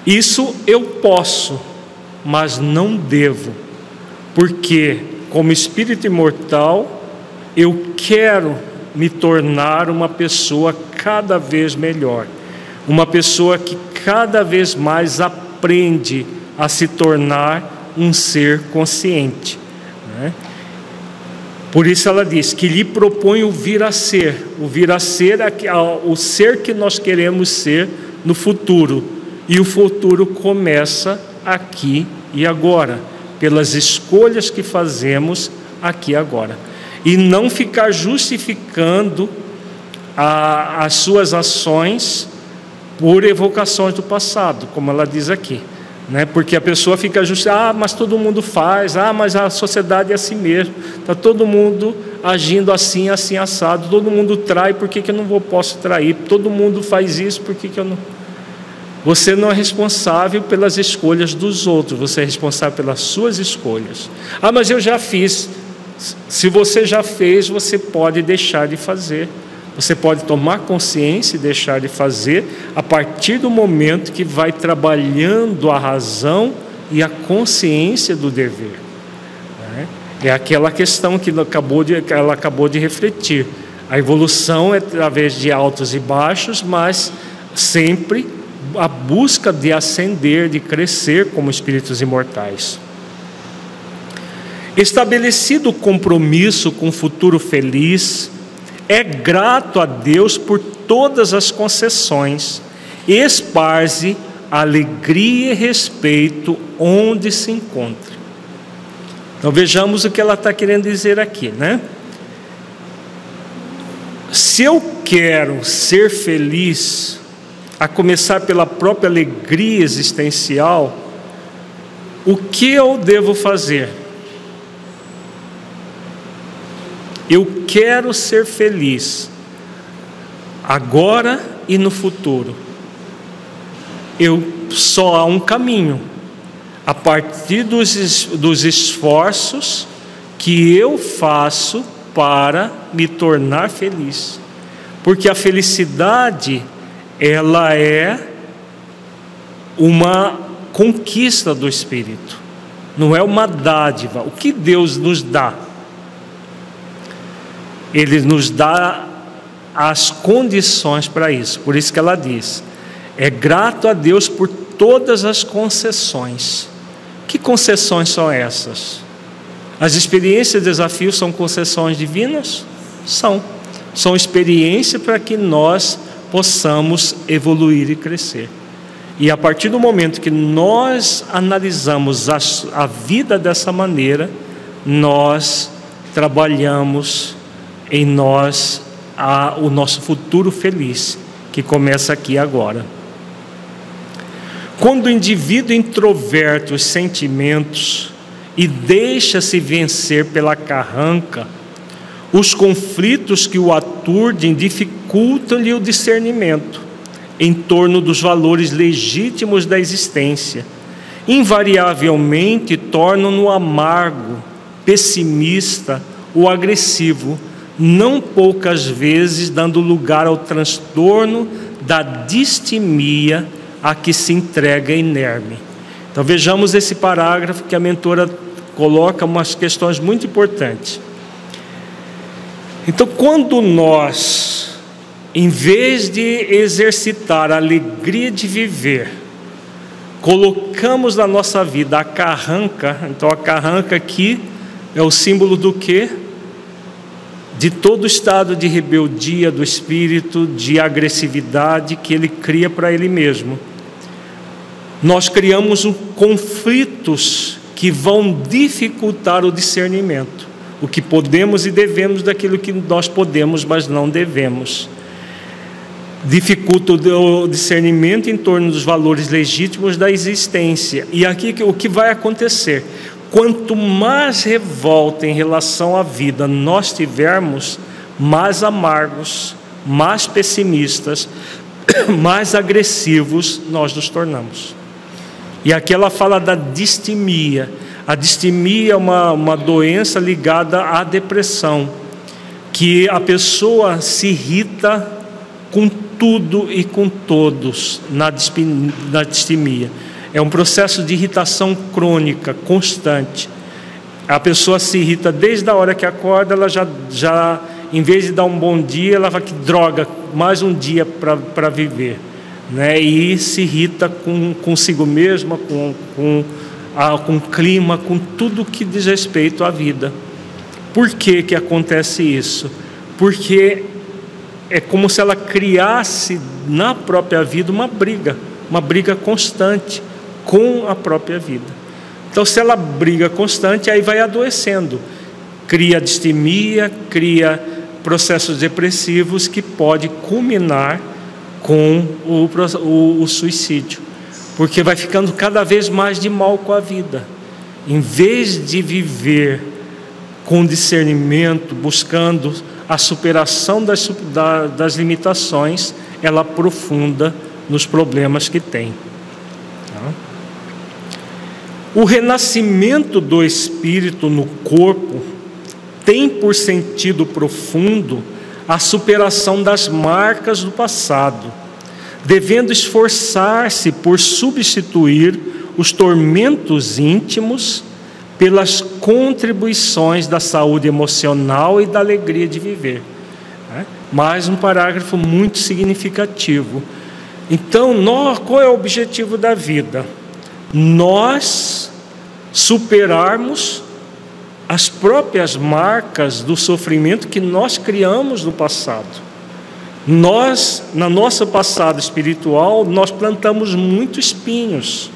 Isso eu posso, mas não devo, porque, como espírito imortal, eu quero me tornar uma pessoa cada vez melhor, uma pessoa que cada vez mais aprende a se tornar um ser consciente. Né? Por isso ela diz que lhe propõe o vir a ser. O vir a ser é o ser que nós queremos ser no futuro. E o futuro começa aqui e agora, pelas escolhas que fazemos aqui e agora. E não ficar justificando a, as suas ações por evocações do passado, como ela diz aqui. Né? Porque a pessoa fica justa, ah, mas todo mundo faz, ah, mas a sociedade é assim mesmo, está todo mundo agindo assim, assim, assado, todo mundo trai, por que, que eu não vou, posso trair? Todo mundo faz isso, por que, que eu não. Você não é responsável pelas escolhas dos outros, você é responsável pelas suas escolhas. Ah, mas eu já fiz. Se você já fez, você pode deixar de fazer. Você pode tomar consciência e deixar de fazer a partir do momento que vai trabalhando a razão e a consciência do dever. Né? É aquela questão que ela acabou, de, ela acabou de refletir. A evolução é através de altos e baixos, mas sempre a busca de ascender, de crescer como espíritos imortais. Estabelecido o compromisso com o futuro feliz, é grato a Deus por todas as concessões, esparze alegria e respeito onde se encontra. Então vejamos o que ela está querendo dizer aqui, né? Se eu quero ser feliz, a começar pela própria alegria existencial, o que eu devo fazer? Eu quero ser feliz, agora e no futuro. Eu só há um caminho, a partir dos, dos esforços que eu faço para me tornar feliz. Porque a felicidade, ela é uma conquista do espírito, não é uma dádiva. O que Deus nos dá? Ele nos dá as condições para isso. Por isso que ela diz: é grato a Deus por todas as concessões. Que concessões são essas? As experiências e desafios são concessões divinas? São. São experiências para que nós possamos evoluir e crescer. E a partir do momento que nós analisamos a, a vida dessa maneira, nós trabalhamos em nós a, o nosso futuro feliz, que começa aqui agora. Quando o indivíduo introverte os sentimentos e deixa-se vencer pela carranca, os conflitos que o aturdem dificultam-lhe o discernimento em torno dos valores legítimos da existência. Invariavelmente tornam-no amargo, pessimista ou agressivo, não poucas vezes dando lugar ao transtorno da distimia a que se entrega inerme. Então vejamos esse parágrafo que a mentora coloca umas questões muito importantes. Então, quando nós, em vez de exercitar a alegria de viver, colocamos na nossa vida a carranca, então a carranca aqui é o símbolo do que? De todo o estado de rebeldia do espírito, de agressividade que ele cria para ele mesmo. Nós criamos conflitos que vão dificultar o discernimento, o que podemos e devemos daquilo que nós podemos, mas não devemos. Dificulta o discernimento em torno dos valores legítimos da existência. E aqui o que vai acontecer? Quanto mais revolta em relação à vida nós tivermos, mais amargos, mais pessimistas, mais agressivos nós nos tornamos. E aqui ela fala da distimia. A distimia é uma, uma doença ligada à depressão, que a pessoa se irrita com tudo e com todos na distimia. É um processo de irritação crônica, constante. A pessoa se irrita desde a hora que acorda, ela já, já em vez de dar um bom dia, ela vai que droga, mais um dia para viver. Né? E se irrita com consigo mesma, com, com a, com o clima, com tudo que diz respeito à vida. Por que, que acontece isso? Porque é como se ela criasse na própria vida uma briga, uma briga constante com a própria vida. Então, se ela briga constante, aí vai adoecendo, cria distimia, cria processos depressivos que pode culminar com o, o, o suicídio, porque vai ficando cada vez mais de mal com a vida. Em vez de viver com discernimento, buscando a superação das, das limitações, ela aprofunda nos problemas que tem. O renascimento do espírito no corpo tem por sentido profundo a superação das marcas do passado, devendo esforçar-se por substituir os tormentos íntimos pelas contribuições da saúde emocional e da alegria de viver. Né? Mais um parágrafo muito significativo. Então, qual é o objetivo da vida? Nós superarmos as próprias marcas do sofrimento que nós criamos no passado. Nós, na nossa passado espiritual, nós plantamos muitos espinhos.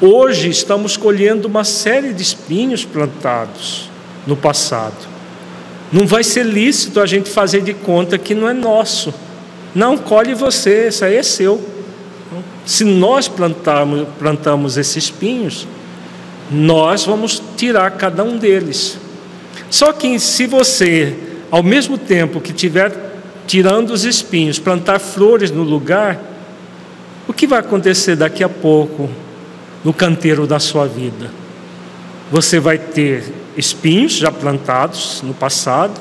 Hoje estamos colhendo uma série de espinhos plantados no passado. Não vai ser lícito a gente fazer de conta que não é nosso. Não, colhe você, isso aí é seu. Se nós plantarmos, plantamos esses espinhos, nós vamos tirar cada um deles. Só que se você, ao mesmo tempo que estiver tirando os espinhos, plantar flores no lugar, o que vai acontecer daqui a pouco? no canteiro da sua vida. Você vai ter espinhos já plantados no passado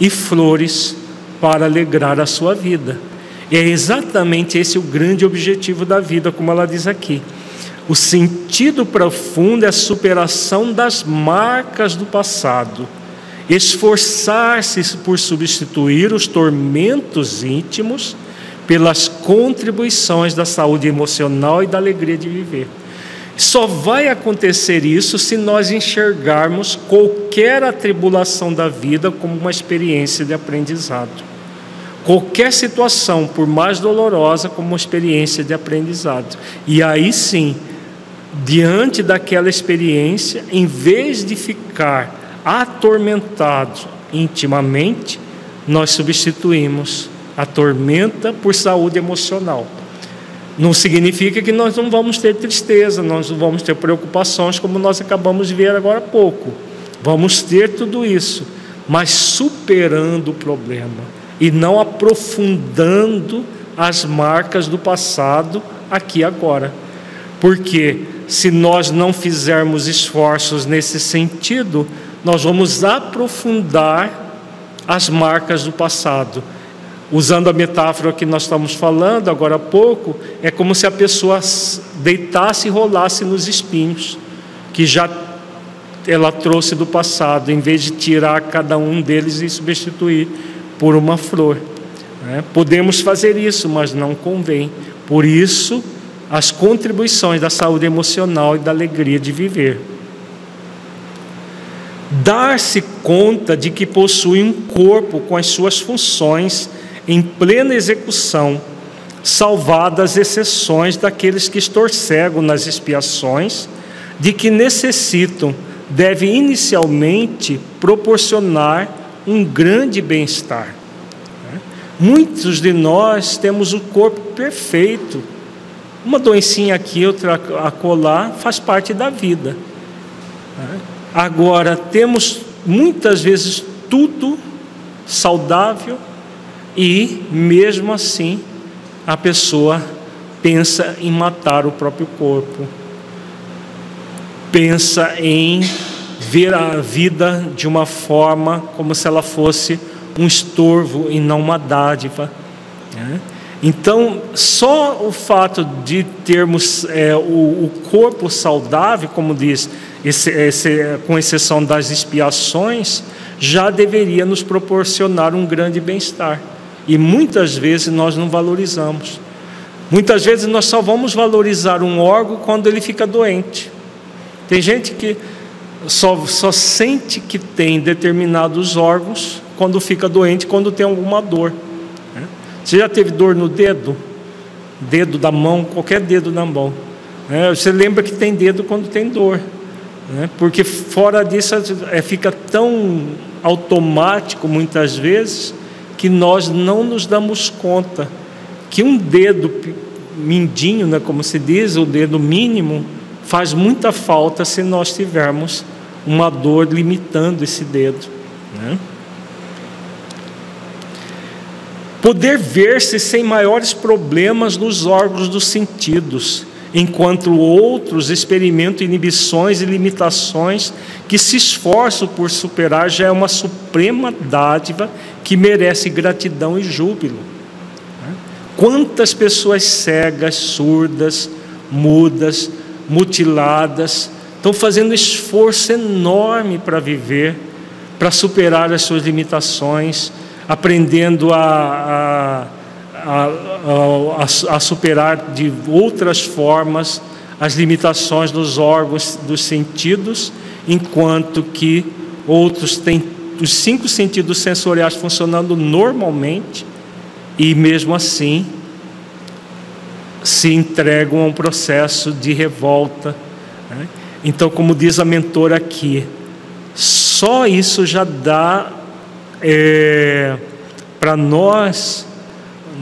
e flores para alegrar a sua vida. E é exatamente esse o grande objetivo da vida, como ela diz aqui. O sentido profundo é a superação das marcas do passado, esforçar-se por substituir os tormentos íntimos pelas contribuições da saúde emocional e da alegria de viver. Só vai acontecer isso se nós enxergarmos qualquer atribulação da vida como uma experiência de aprendizado. Qualquer situação, por mais dolorosa, como uma experiência de aprendizado. E aí sim, diante daquela experiência, em vez de ficar atormentado intimamente, nós substituímos a tormenta por saúde emocional. Não significa que nós não vamos ter tristeza, nós não vamos ter preocupações, como nós acabamos de ver agora há pouco. Vamos ter tudo isso, mas superando o problema e não aprofundando as marcas do passado aqui agora. Porque se nós não fizermos esforços nesse sentido, nós vamos aprofundar as marcas do passado Usando a metáfora que nós estamos falando agora há pouco, é como se a pessoa deitasse e rolasse nos espinhos que já ela trouxe do passado, em vez de tirar cada um deles e substituir por uma flor. Né? Podemos fazer isso, mas não convém. Por isso, as contribuições da saúde emocional e da alegria de viver. Dar-se conta de que possui um corpo com as suas funções em plena execução, salvadas exceções daqueles que estorcegam nas expiações, de que necessitam, deve inicialmente proporcionar um grande bem-estar. Muitos de nós temos o corpo perfeito. Uma doencinha aqui, outra acolá, faz parte da vida. Agora, temos muitas vezes tudo saudável, e, mesmo assim, a pessoa pensa em matar o próprio corpo, pensa em ver a vida de uma forma como se ela fosse um estorvo e não uma dádiva. Né? Então, só o fato de termos é, o, o, corpo saudável, como diz, esse, esse, com exceção das expiações, já deveria nos proporcionar um grande bem-estar. E muitas vezes nós não valorizamos. Muitas vezes nós só vamos valorizar um órgão quando ele fica doente. Tem gente que só, só sente que tem determinados órgãos quando fica doente, quando tem alguma dor. Né? Você já teve dor no dedo? Dedo da mão, qualquer dedo da mão. Né? Você lembra que tem dedo quando tem dor. Né? Porque fora disso é, fica tão automático muitas vezes que nós não nos damos conta que um dedo mindinho, né, como se diz, o dedo mínimo, faz muita falta se nós tivermos uma dor limitando esse dedo. Né? Poder ver-se sem maiores problemas nos órgãos dos sentidos, enquanto outros experimentam inibições e limitações que se esforçam por superar, já é uma suprema dádiva que merece gratidão e júbilo. Quantas pessoas cegas, surdas, mudas, mutiladas, estão fazendo um esforço enorme para viver, para superar as suas limitações, aprendendo a, a, a, a, superar de outras formas as limitações dos órgãos dos sentidos, enquanto que outros têm os cinco sentidos sensoriais funcionando normalmente e mesmo assim se entregam a um processo de revolta. Né? Então, como diz a mentora aqui, só isso já dá é, para nós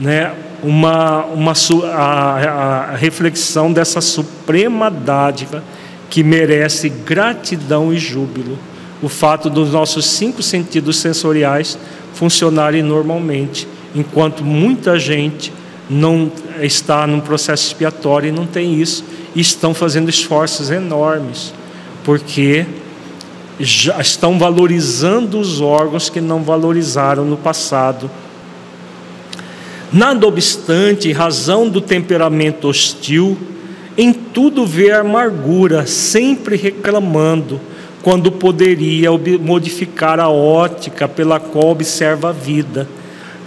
né, uma, uma a, a reflexão dessa suprema dádiva que merece gratidão e júbilo. O fato dos nossos cinco sentidos sensoriais funcionarem normalmente, enquanto muita gente não está num processo expiatório e não tem isso, estão fazendo esforços enormes, porque já estão valorizando os órgãos que não valorizaram no passado. Nada obstante, razão do temperamento hostil, em tudo vê amargura, sempre reclamando, quando poderia modificar a ótica pela qual observa a vida,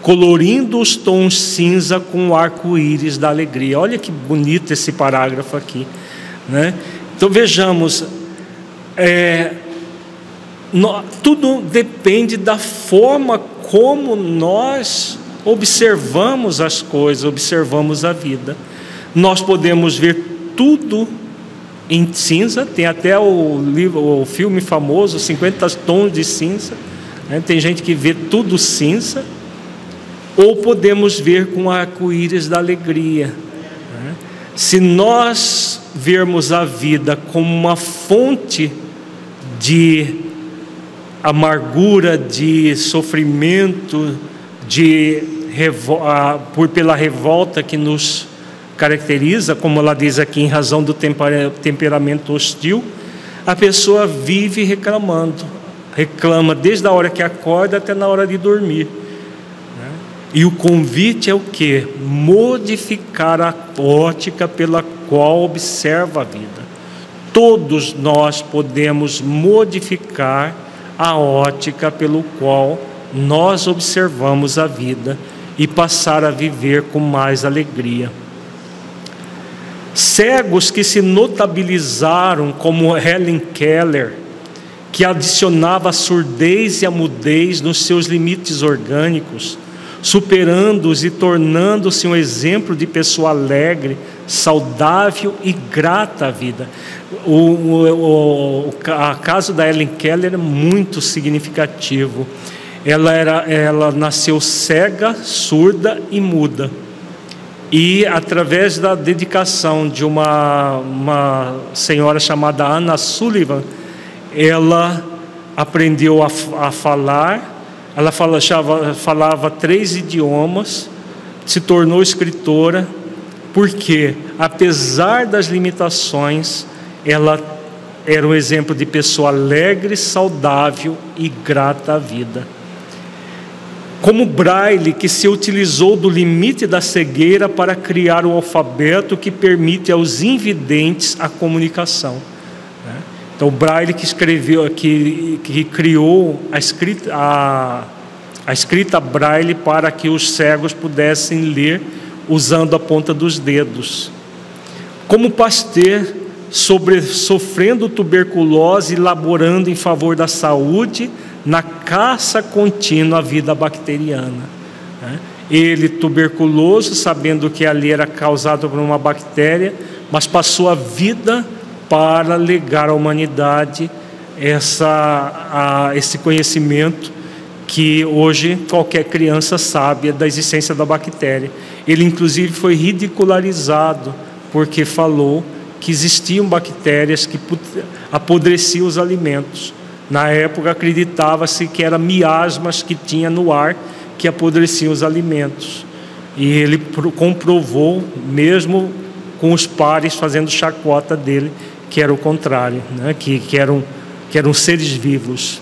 colorindo os tons cinza com o arco-íris da alegria. Olha que bonito esse parágrafo aqui. Né? Então vejamos, é, no, tudo depende da forma como nós observamos as coisas, observamos a vida. Nós podemos ver tudo em cinza, tem até o livro, o filme famoso, 50 tons de cinza. Né? Tem gente que vê tudo cinza, ou podemos ver com arco-íris da alegria. Né? Se nós vermos a vida como uma fonte de amargura, de sofrimento, de por pela revolta que nos caracteriza, como ela diz aqui, em razão do temperamento hostil, a pessoa vive reclamando, reclama desde a hora que acorda até na hora de dormir. E o convite é o que? Modificar a ótica pela qual observa a vida. Todos nós podemos modificar a ótica pelo qual nós observamos a vida e passar a viver com mais alegria. Cegos que se notabilizaram, como Helen Keller, que adicionava a surdez e a mudez nos seus limites orgânicos, superando-os e tornando-se um exemplo de pessoa alegre, saudável e grata à vida. O, o, o a caso da Ellen Keller é muito significativo. Ela, era, ela nasceu cega, surda e muda. E através da dedicação de uma, uma senhora chamada Anna Sullivan, ela aprendeu a, a falar, ela falava, falava três idiomas, se tornou escritora, porque, apesar das limitações, ela era um exemplo de pessoa alegre, saudável e grata à vida. Como Braille, que se utilizou do limite da cegueira para criar o alfabeto que permite aos invidentes a comunicação. Então, Braille que escreveu, que, que criou a escrita, a, a escrita Braille para que os cegos pudessem ler usando a ponta dos dedos. Como Pasteur, sobre, sofrendo tuberculose e laborando em favor da saúde na caça contínua à vida bacteriana. Né? Ele, tuberculoso, sabendo que ali era causado por uma bactéria, mas passou a vida para legar à humanidade essa, a, esse conhecimento que hoje qualquer criança sabe da existência da bactéria. Ele, inclusive, foi ridicularizado porque falou que existiam bactérias que apodreciam os alimentos. Na época acreditava-se que eram miasmas que tinha no ar que apodreciam os alimentos. E ele comprovou, mesmo com os pares fazendo chacota dele, que era o contrário, né? que, que, eram, que eram seres vivos.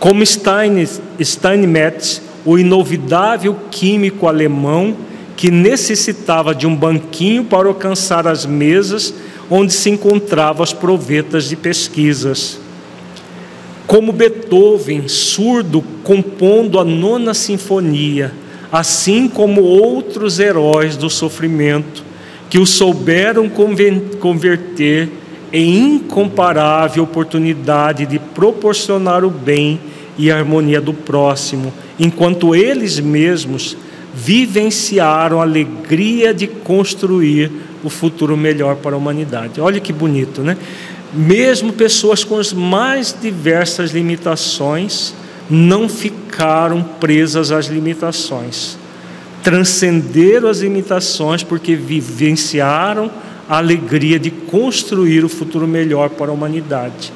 Como Stein, Steinmetz, o inovidável químico alemão que necessitava de um banquinho para alcançar as mesas onde se encontravam as provetas de pesquisas. Como Beethoven, surdo, compondo a nona sinfonia, assim como outros heróis do sofrimento, que o souberam converter em incomparável oportunidade de proporcionar o bem e a harmonia do próximo, enquanto eles mesmos vivenciaram a alegria de construir o futuro melhor para a humanidade. Olha que bonito, né? Mesmo pessoas com as mais diversas limitações não ficaram presas às limitações. Transcenderam as limitações porque vivenciaram a alegria de construir o futuro melhor para a humanidade.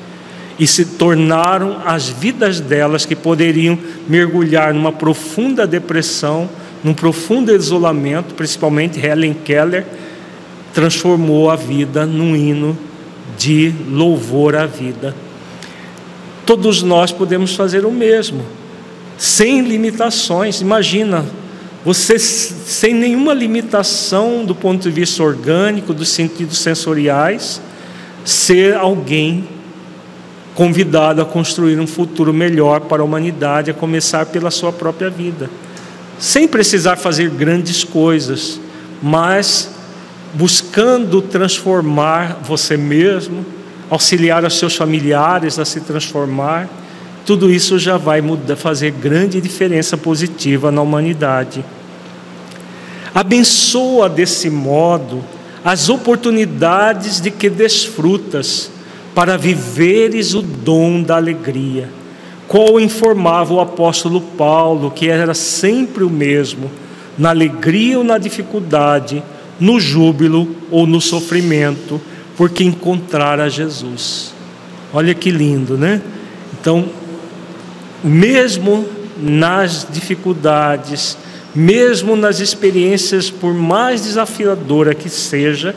E se tornaram as vidas delas que poderiam mergulhar numa profunda depressão num profundo isolamento, principalmente Helen Keller, transformou a vida num hino de louvor à vida. Todos nós podemos fazer o mesmo, sem limitações. Imagina, você sem nenhuma limitação do ponto de vista orgânico, dos sentidos sensoriais, ser alguém convidado a construir um futuro melhor para a humanidade, a começar pela sua própria vida sem precisar fazer grandes coisas, mas buscando transformar você mesmo, auxiliar os seus familiares a se transformar, tudo isso já vai mudar, fazer grande diferença positiva na humanidade. Abençoa desse modo as oportunidades de que desfrutas para viveres o dom da alegria qual informava o apóstolo Paulo que era sempre o mesmo, na alegria ou na dificuldade, no júbilo ou no sofrimento, porque encontrara Jesus. Olha que lindo, né? Então, mesmo nas dificuldades, mesmo nas experiências, por mais desafiadora que seja,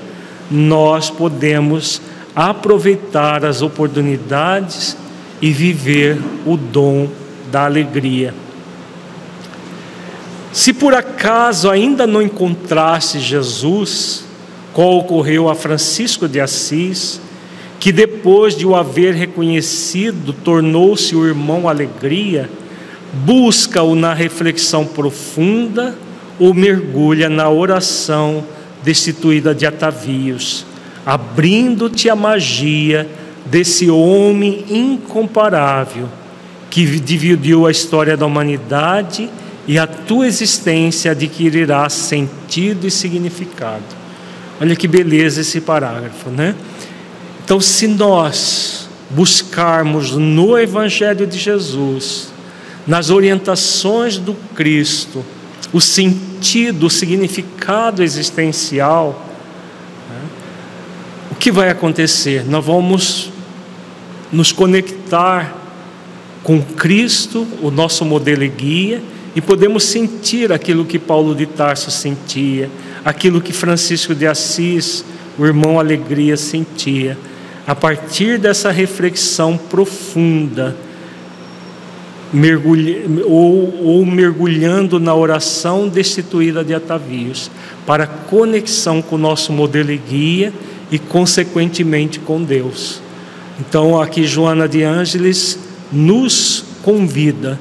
nós podemos aproveitar as oportunidades e viver o dom da alegria. Se por acaso ainda não encontraste Jesus, qual ocorreu a Francisco de Assis, que depois de o haver reconhecido tornou-se o irmão alegria, busca-o na reflexão profunda ou mergulha na oração destituída de atavios, abrindo-te a magia desse homem incomparável que dividiu a história da humanidade e a tua existência adquirirá sentido e significado. Olha que beleza esse parágrafo, né? Então, se nós buscarmos no Evangelho de Jesus, nas orientações do Cristo, o sentido, o significado existencial, né? o que vai acontecer? Nós vamos nos conectar com Cristo, o nosso modelo e guia, e podemos sentir aquilo que Paulo de Tarso sentia, aquilo que Francisco de Assis, o irmão Alegria, sentia. A partir dessa reflexão profunda, mergulhe, ou, ou mergulhando na oração destituída de atavios, para conexão com o nosso modelo e guia e, consequentemente, com Deus. Então, aqui Joana de Ângeles nos convida.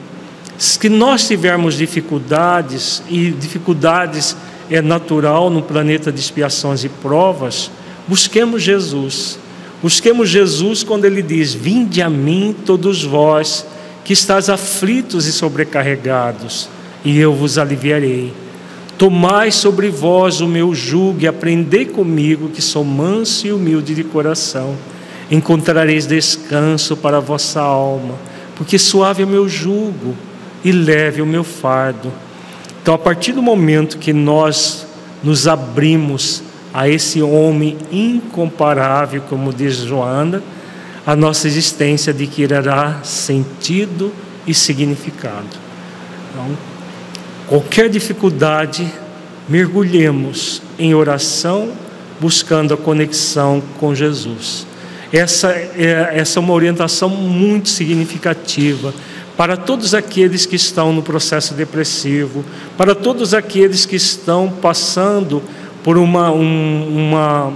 Se nós tivermos dificuldades, e dificuldades é natural no planeta de expiações e provas, busquemos Jesus. Busquemos Jesus quando ele diz: Vinde a mim, todos vós que estáis aflitos e sobrecarregados, e eu vos aliviarei. Tomai sobre vós o meu jugo e aprendei comigo, que sou manso e humilde de coração. Encontrareis descanso para a vossa alma, porque suave é o meu jugo e leve o meu fardo. Então, a partir do momento que nós nos abrimos a esse homem incomparável, como diz Joana, a nossa existência adquirirá sentido e significado. Então, qualquer dificuldade, mergulhemos em oração, buscando a conexão com Jesus. Essa é, essa é uma orientação muito significativa para todos aqueles que estão no processo depressivo, para todos aqueles que estão passando por uma, um, uma,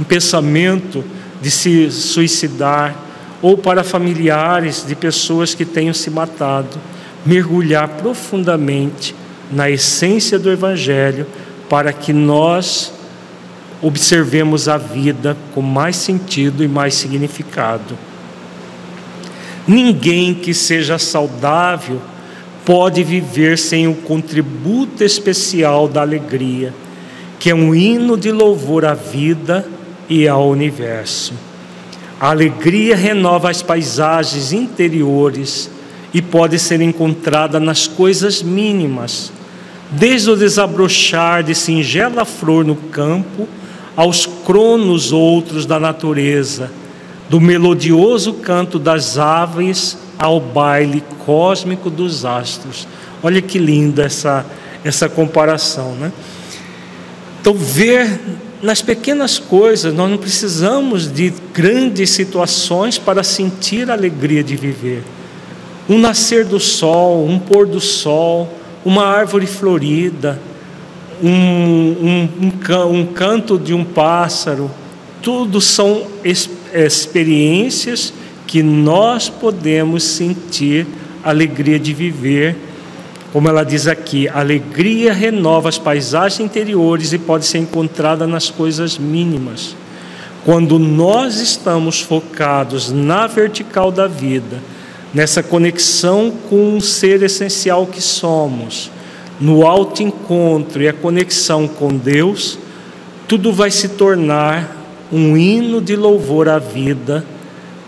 um pensamento de se suicidar, ou para familiares de pessoas que tenham se matado, mergulhar profundamente na essência do Evangelho para que nós observemos a vida com mais sentido e mais significado. Ninguém que seja saudável pode viver sem o contributo especial da alegria, que é um hino de louvor à vida e ao universo. A alegria renova as paisagens interiores e pode ser encontrada nas coisas mínimas, desde o desabrochar de singela flor no campo aos cronos outros da natureza do melodioso canto das aves ao baile cósmico dos astros. Olha que linda essa, essa comparação, né? Então, ver nas pequenas coisas, nós não precisamos de grandes situações para sentir a alegria de viver. Um nascer do sol, um pôr do sol, uma árvore florida, um, um, um, um canto de um pássaro, tudo são experiências experiências que nós podemos sentir alegria de viver. Como ela diz aqui, alegria renova as paisagens interiores e pode ser encontrada nas coisas mínimas. Quando nós estamos focados na vertical da vida, nessa conexão com o ser essencial que somos, no alto encontro e a conexão com Deus, tudo vai se tornar um hino de louvor à vida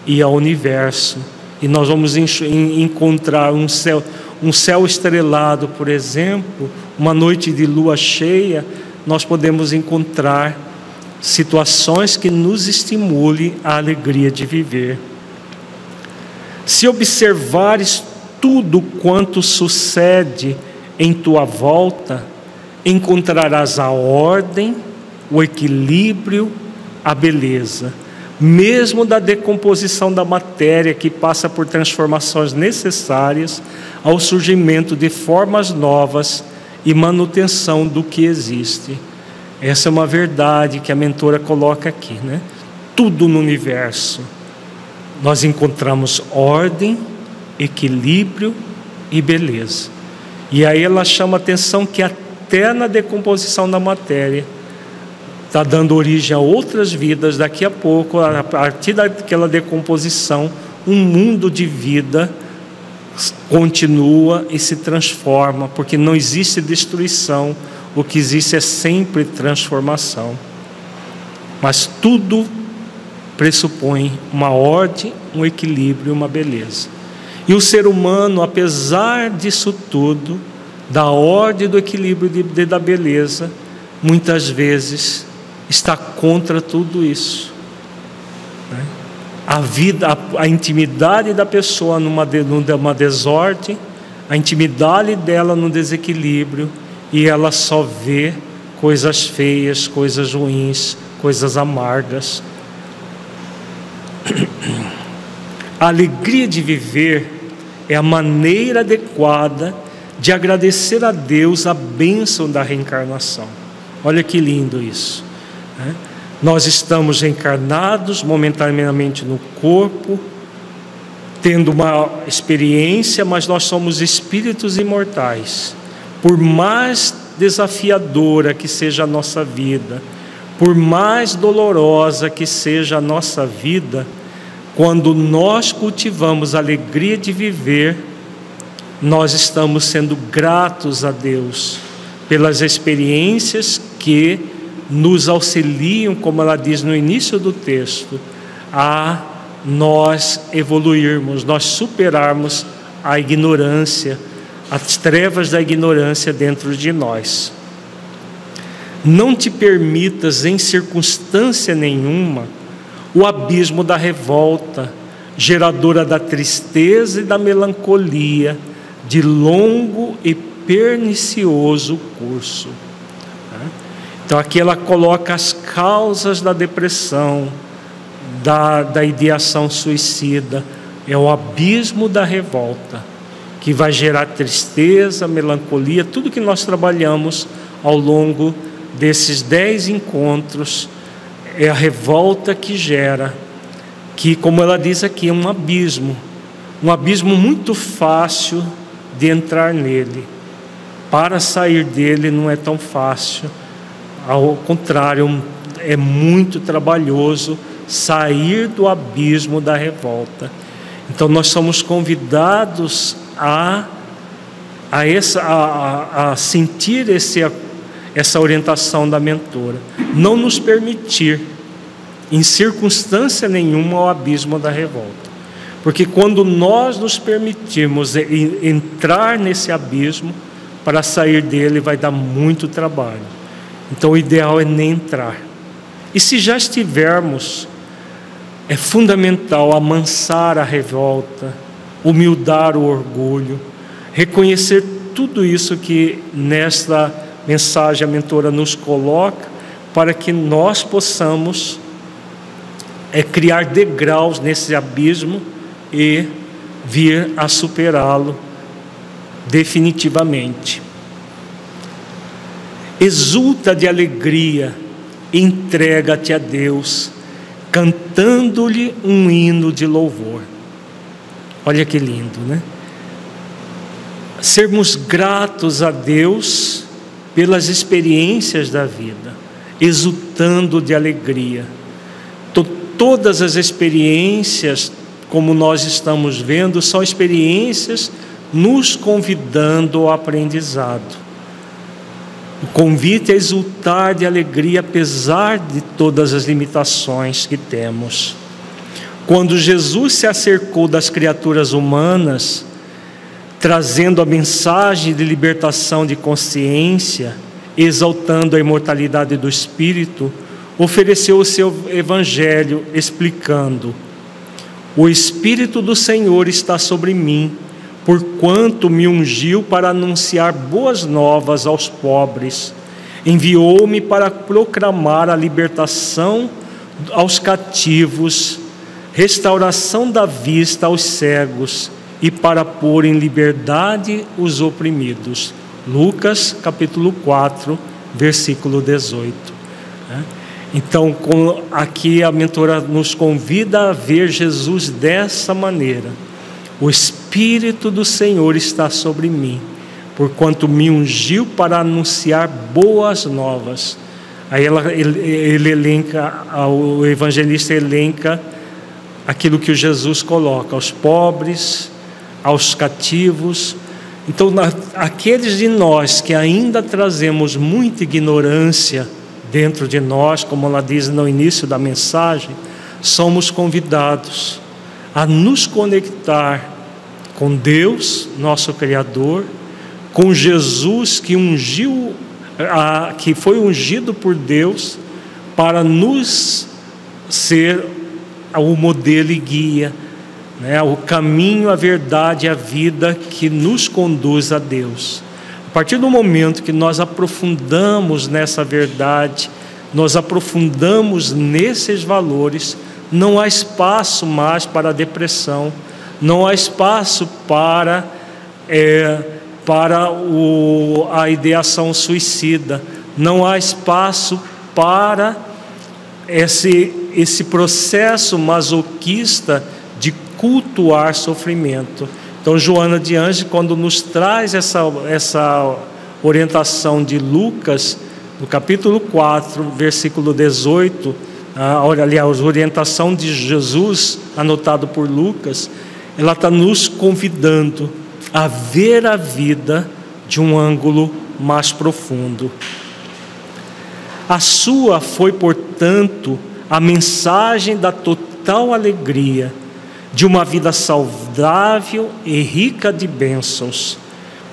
e ao universo. E nós vamos encontrar um céu, um céu estrelado, por exemplo, uma noite de lua cheia, nós podemos encontrar situações que nos estimulem a alegria de viver. Se observares tudo quanto sucede em tua volta, encontrarás a ordem, o equilíbrio a beleza, mesmo da decomposição da matéria que passa por transformações necessárias ao surgimento de formas novas e manutenção do que existe. Essa é uma verdade que a mentora coloca aqui, né? Tudo no universo. Nós encontramos ordem, equilíbrio e beleza. E aí ela chama atenção que até na decomposição da matéria está dando origem a outras vidas. Daqui a pouco, a partir daquela decomposição, um mundo de vida continua e se transforma, porque não existe destruição, o que existe é sempre transformação. Mas tudo pressupõe uma ordem, um equilíbrio, uma beleza. E o ser humano, apesar disso tudo, da ordem, do equilíbrio e da beleza, muitas vezes está contra tudo isso. Né? A vida, a, a, intimidade da pessoa numa, numa desordem, a intimidade dela no desequilíbrio, e ela só vê coisas feias, coisas ruins, coisas amargas. A alegria de viver é a maneira adequada de agradecer a Deus a bênção da reencarnação. Olha que lindo isso. Né? Nós estamos encarnados momentaneamente no corpo, tendo uma experiência, mas nós somos espíritos imortais. Por mais desafiadora que seja a nossa vida, por mais dolorosa que seja a nossa vida, quando nós cultivamos a alegria de viver, nós estamos sendo gratos a Deus pelas experiências que nos auxiliam, como ela diz no início do texto, a nós evoluirmos, nós superarmos a ignorância, as trevas da ignorância dentro de nós. Não te permitas, em circunstância nenhuma, o abismo da revolta, geradora da tristeza e da melancolia, de longo e pernicioso curso. Então, aqui ela coloca as causas da depressão, da, da ideação suicida, é o abismo da revolta, que vai gerar tristeza, melancolia, tudo que nós trabalhamos ao longo desses dez encontros, é a revolta que gera, que, como ela diz aqui, é um abismo, um abismo muito fácil de entrar nele. Para sair dele não é tão fácil, ao contrário, é muito trabalhoso sair do abismo da revolta. Então nós somos convidados a, a, essa, a, a sentir esse, essa orientação da mentora. Não nos permitir, em circunstância nenhuma, o abismo da revolta. Porque quando nós nos permitirmos entrar nesse abismo, para sair dele vai dar muito trabalho. Então o ideal é nem entrar. E se já estivermos é fundamental amansar a revolta, humildar o orgulho, reconhecer tudo isso que nesta mensagem a mentora nos coloca, para que nós possamos é, criar degraus nesse abismo e vir a superá-lo definitivamente. Exulta de alegria, entrega-te a Deus cantando-lhe um hino de louvor. Olha que lindo, né? Sermos gratos a Deus pelas experiências da vida, exultando de alegria. Todas as experiências, como nós estamos vendo, são experiências nos convidando ao aprendizado. O convite é exultar de alegria, apesar de todas as limitações que temos. Quando Jesus se acercou das criaturas humanas, trazendo a mensagem de libertação de consciência, exaltando a imortalidade do espírito, ofereceu o seu evangelho explicando: O espírito do Senhor está sobre mim porquanto me ungiu para anunciar boas novas aos pobres, enviou-me para proclamar a libertação aos cativos, restauração da vista aos cegos e para pôr em liberdade os oprimidos. Lucas capítulo 4, versículo 18. Né? Então, aqui a mentora nos convida a ver Jesus dessa maneira o Espírito do Senhor está sobre mim, porquanto me ungiu para anunciar boas novas. Aí ela, ele, ele elenca, o evangelista elenca aquilo que Jesus coloca aos pobres, aos cativos. Então, na, aqueles de nós que ainda trazemos muita ignorância dentro de nós, como ela diz no início da mensagem, somos convidados a nos conectar com Deus, nosso Criador, com Jesus que ungiu, que foi ungido por Deus para nos ser o modelo e guia, né, o caminho, a verdade, a vida que nos conduz a Deus. A partir do momento que nós aprofundamos nessa verdade, nós aprofundamos nesses valores, não há espaço mais para a depressão, não há espaço para, é, para o, a ideação suicida, não há espaço para esse, esse processo masoquista de cultuar sofrimento. Então, Joana de Anjos, quando nos traz essa, essa orientação de Lucas, no capítulo 4, versículo 18, aliás, a orientação de Jesus, anotado por Lucas, ela está nos convidando a ver a vida de um ângulo mais profundo. A sua foi, portanto, a mensagem da total alegria de uma vida saudável e rica de bênçãos.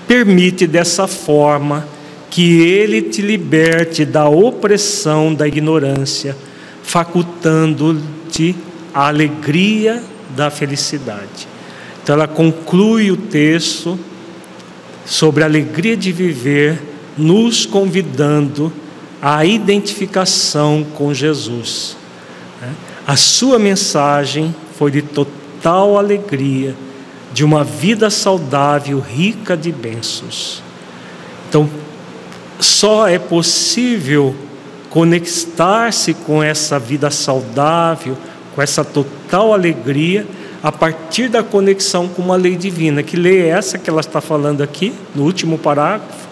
Permite dessa forma que Ele te liberte da opressão da ignorância, facultando-te a alegria da felicidade. Então, ela conclui o texto sobre a alegria de viver, nos convidando à identificação com Jesus. A sua mensagem foi de total alegria, de uma vida saudável, rica de bênçãos. Então, só é possível conectar-se com essa vida saudável, com essa total alegria, a partir da conexão com uma lei divina. Que lei é essa que ela está falando aqui, no último parágrafo?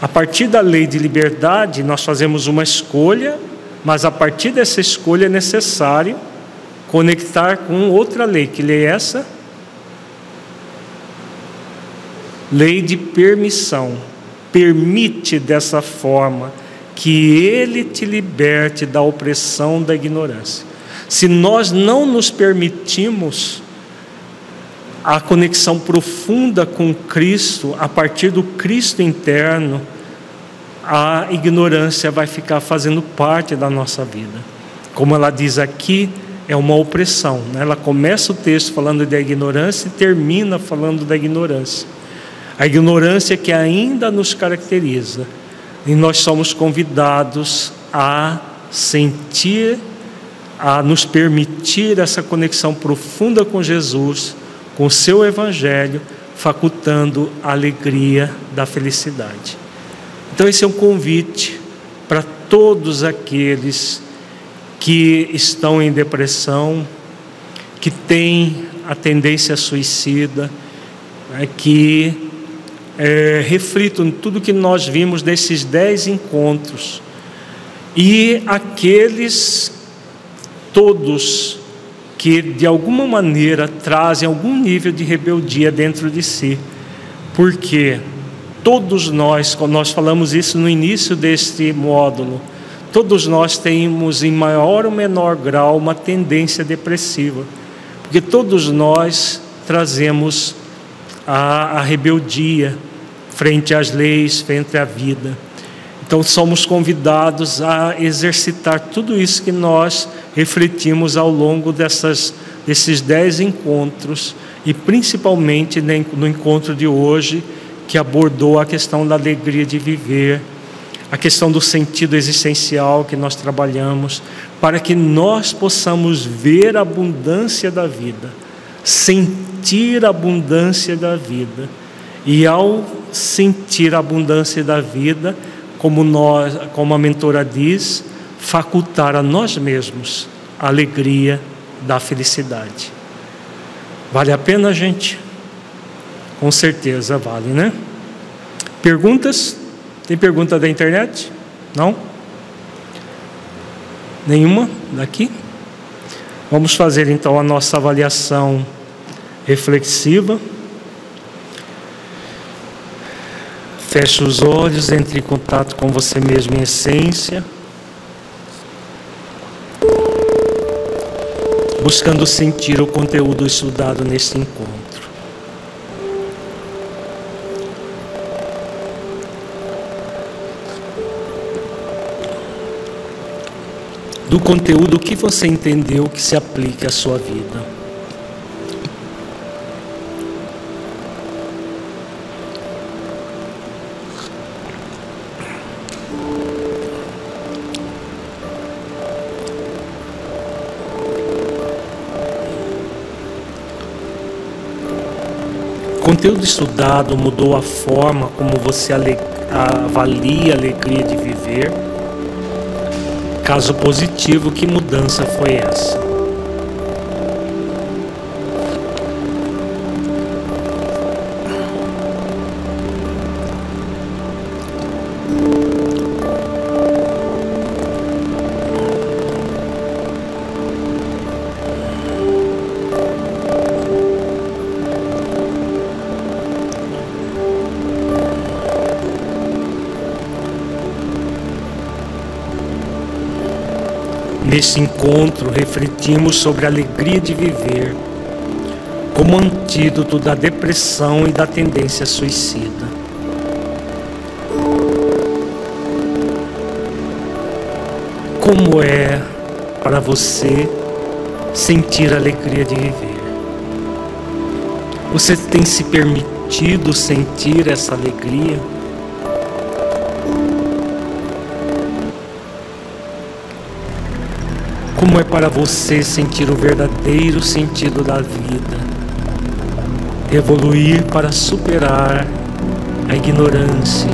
A partir da lei de liberdade, nós fazemos uma escolha, mas a partir dessa escolha é necessário conectar com outra lei. Que lei é essa? Lei de permissão. Permite dessa forma que Ele te liberte da opressão da ignorância. Se nós não nos permitimos a conexão profunda com Cristo, a partir do Cristo interno, a ignorância vai ficar fazendo parte da nossa vida. Como ela diz aqui, é uma opressão. Né? Ela começa o texto falando da ignorância e termina falando da ignorância. A ignorância que ainda nos caracteriza. E nós somos convidados a sentir a nos permitir essa conexão profunda com Jesus, com o seu Evangelho, facultando a alegria da felicidade. Então, esse é um convite para todos aqueles que estão em depressão, que têm a tendência suicida, né, que é, reflitam tudo que nós vimos nesses dez encontros. E aqueles todos que de alguma maneira trazem algum nível de rebeldia dentro de si, porque todos nós, nós falamos isso no início deste módulo, todos nós temos em maior ou menor grau uma tendência depressiva, porque todos nós trazemos a, a rebeldia frente às leis, frente à vida. Então somos convidados a exercitar tudo isso que nós refletimos ao longo dessas, desses dez encontros e principalmente no encontro de hoje que abordou a questão da alegria de viver, a questão do sentido existencial que nós trabalhamos, para que nós possamos ver a abundância da vida, sentir a abundância da vida. E ao sentir a abundância da vida, como, nós, como a mentora diz, facultar a nós mesmos a alegria da felicidade. Vale a pena, gente? Com certeza vale, né? Perguntas? Tem pergunta da internet? Não? Nenhuma daqui? Vamos fazer então a nossa avaliação reflexiva. Feche os olhos, entre em contato com você mesmo em essência. Buscando sentir o conteúdo estudado neste encontro. Do conteúdo que você entendeu que se aplique à sua vida. Conteúdo estudado mudou a forma como você avalia a alegria de viver? Caso positivo, que mudança foi essa? Nesse encontro, refletimos sobre a alegria de viver como antídoto da depressão e da tendência suicida. Como é para você sentir a alegria de viver? Você tem se permitido sentir essa alegria? Como é para você sentir o verdadeiro sentido da vida? Evoluir para superar a ignorância.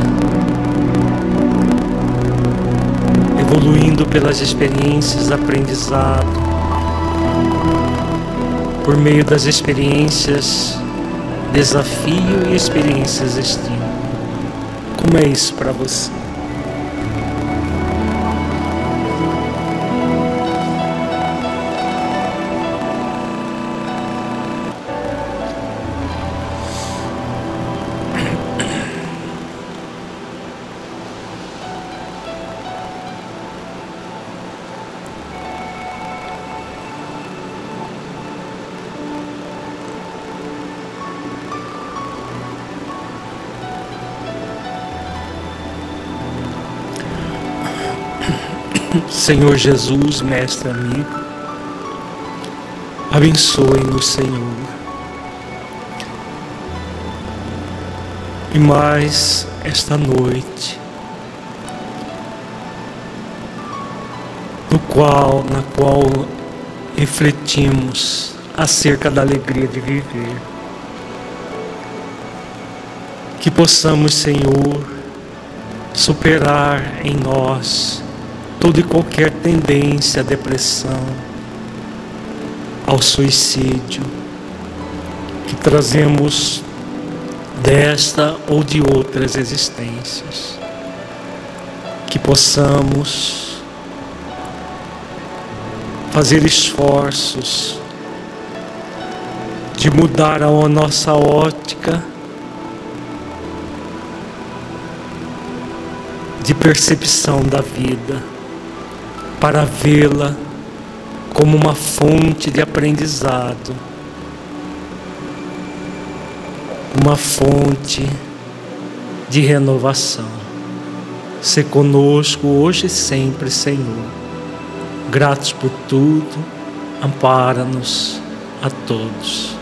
Evoluindo pelas experiências aprendizado. Por meio das experiências desafio e experiências estímulo. Como é isso para você? Senhor Jesus, mestre amigo, abençoe-nos, Senhor. E mais esta noite, no qual, na qual refletimos acerca da alegria de viver. Que possamos, Senhor, superar em nós toda e qualquer tendência à depressão, ao suicídio, que trazemos desta ou de outras existências. Que possamos fazer esforços de mudar a nossa ótica de percepção da vida para vê-la como uma fonte de aprendizado, uma fonte de renovação. Se conosco hoje e sempre, Senhor. Gratos por tudo, ampara-nos a todos.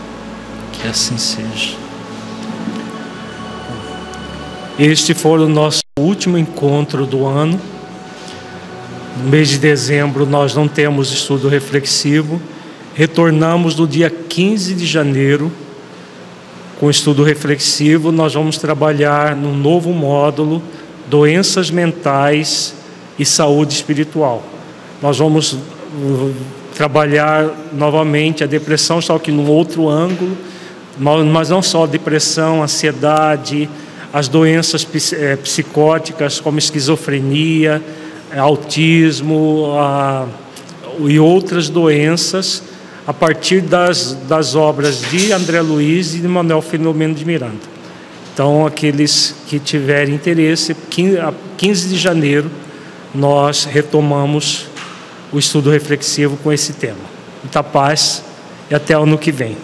Que assim seja. Este foi o nosso último encontro do ano. No mês de dezembro nós não temos estudo reflexivo. Retornamos no dia 15 de janeiro com estudo reflexivo. Nós vamos trabalhar no novo módulo doenças mentais e saúde espiritual. Nós vamos uh, trabalhar novamente a depressão, só que num outro ângulo, mas não só depressão, ansiedade, as doenças eh, psicóticas como esquizofrenia, autismo a, e outras doenças a partir das, das obras de André Luiz e de Manuel Filomeno de Miranda. Então, aqueles que tiverem interesse, 15 de janeiro, nós retomamos o estudo reflexivo com esse tema. Muita paz e até o ano que vem.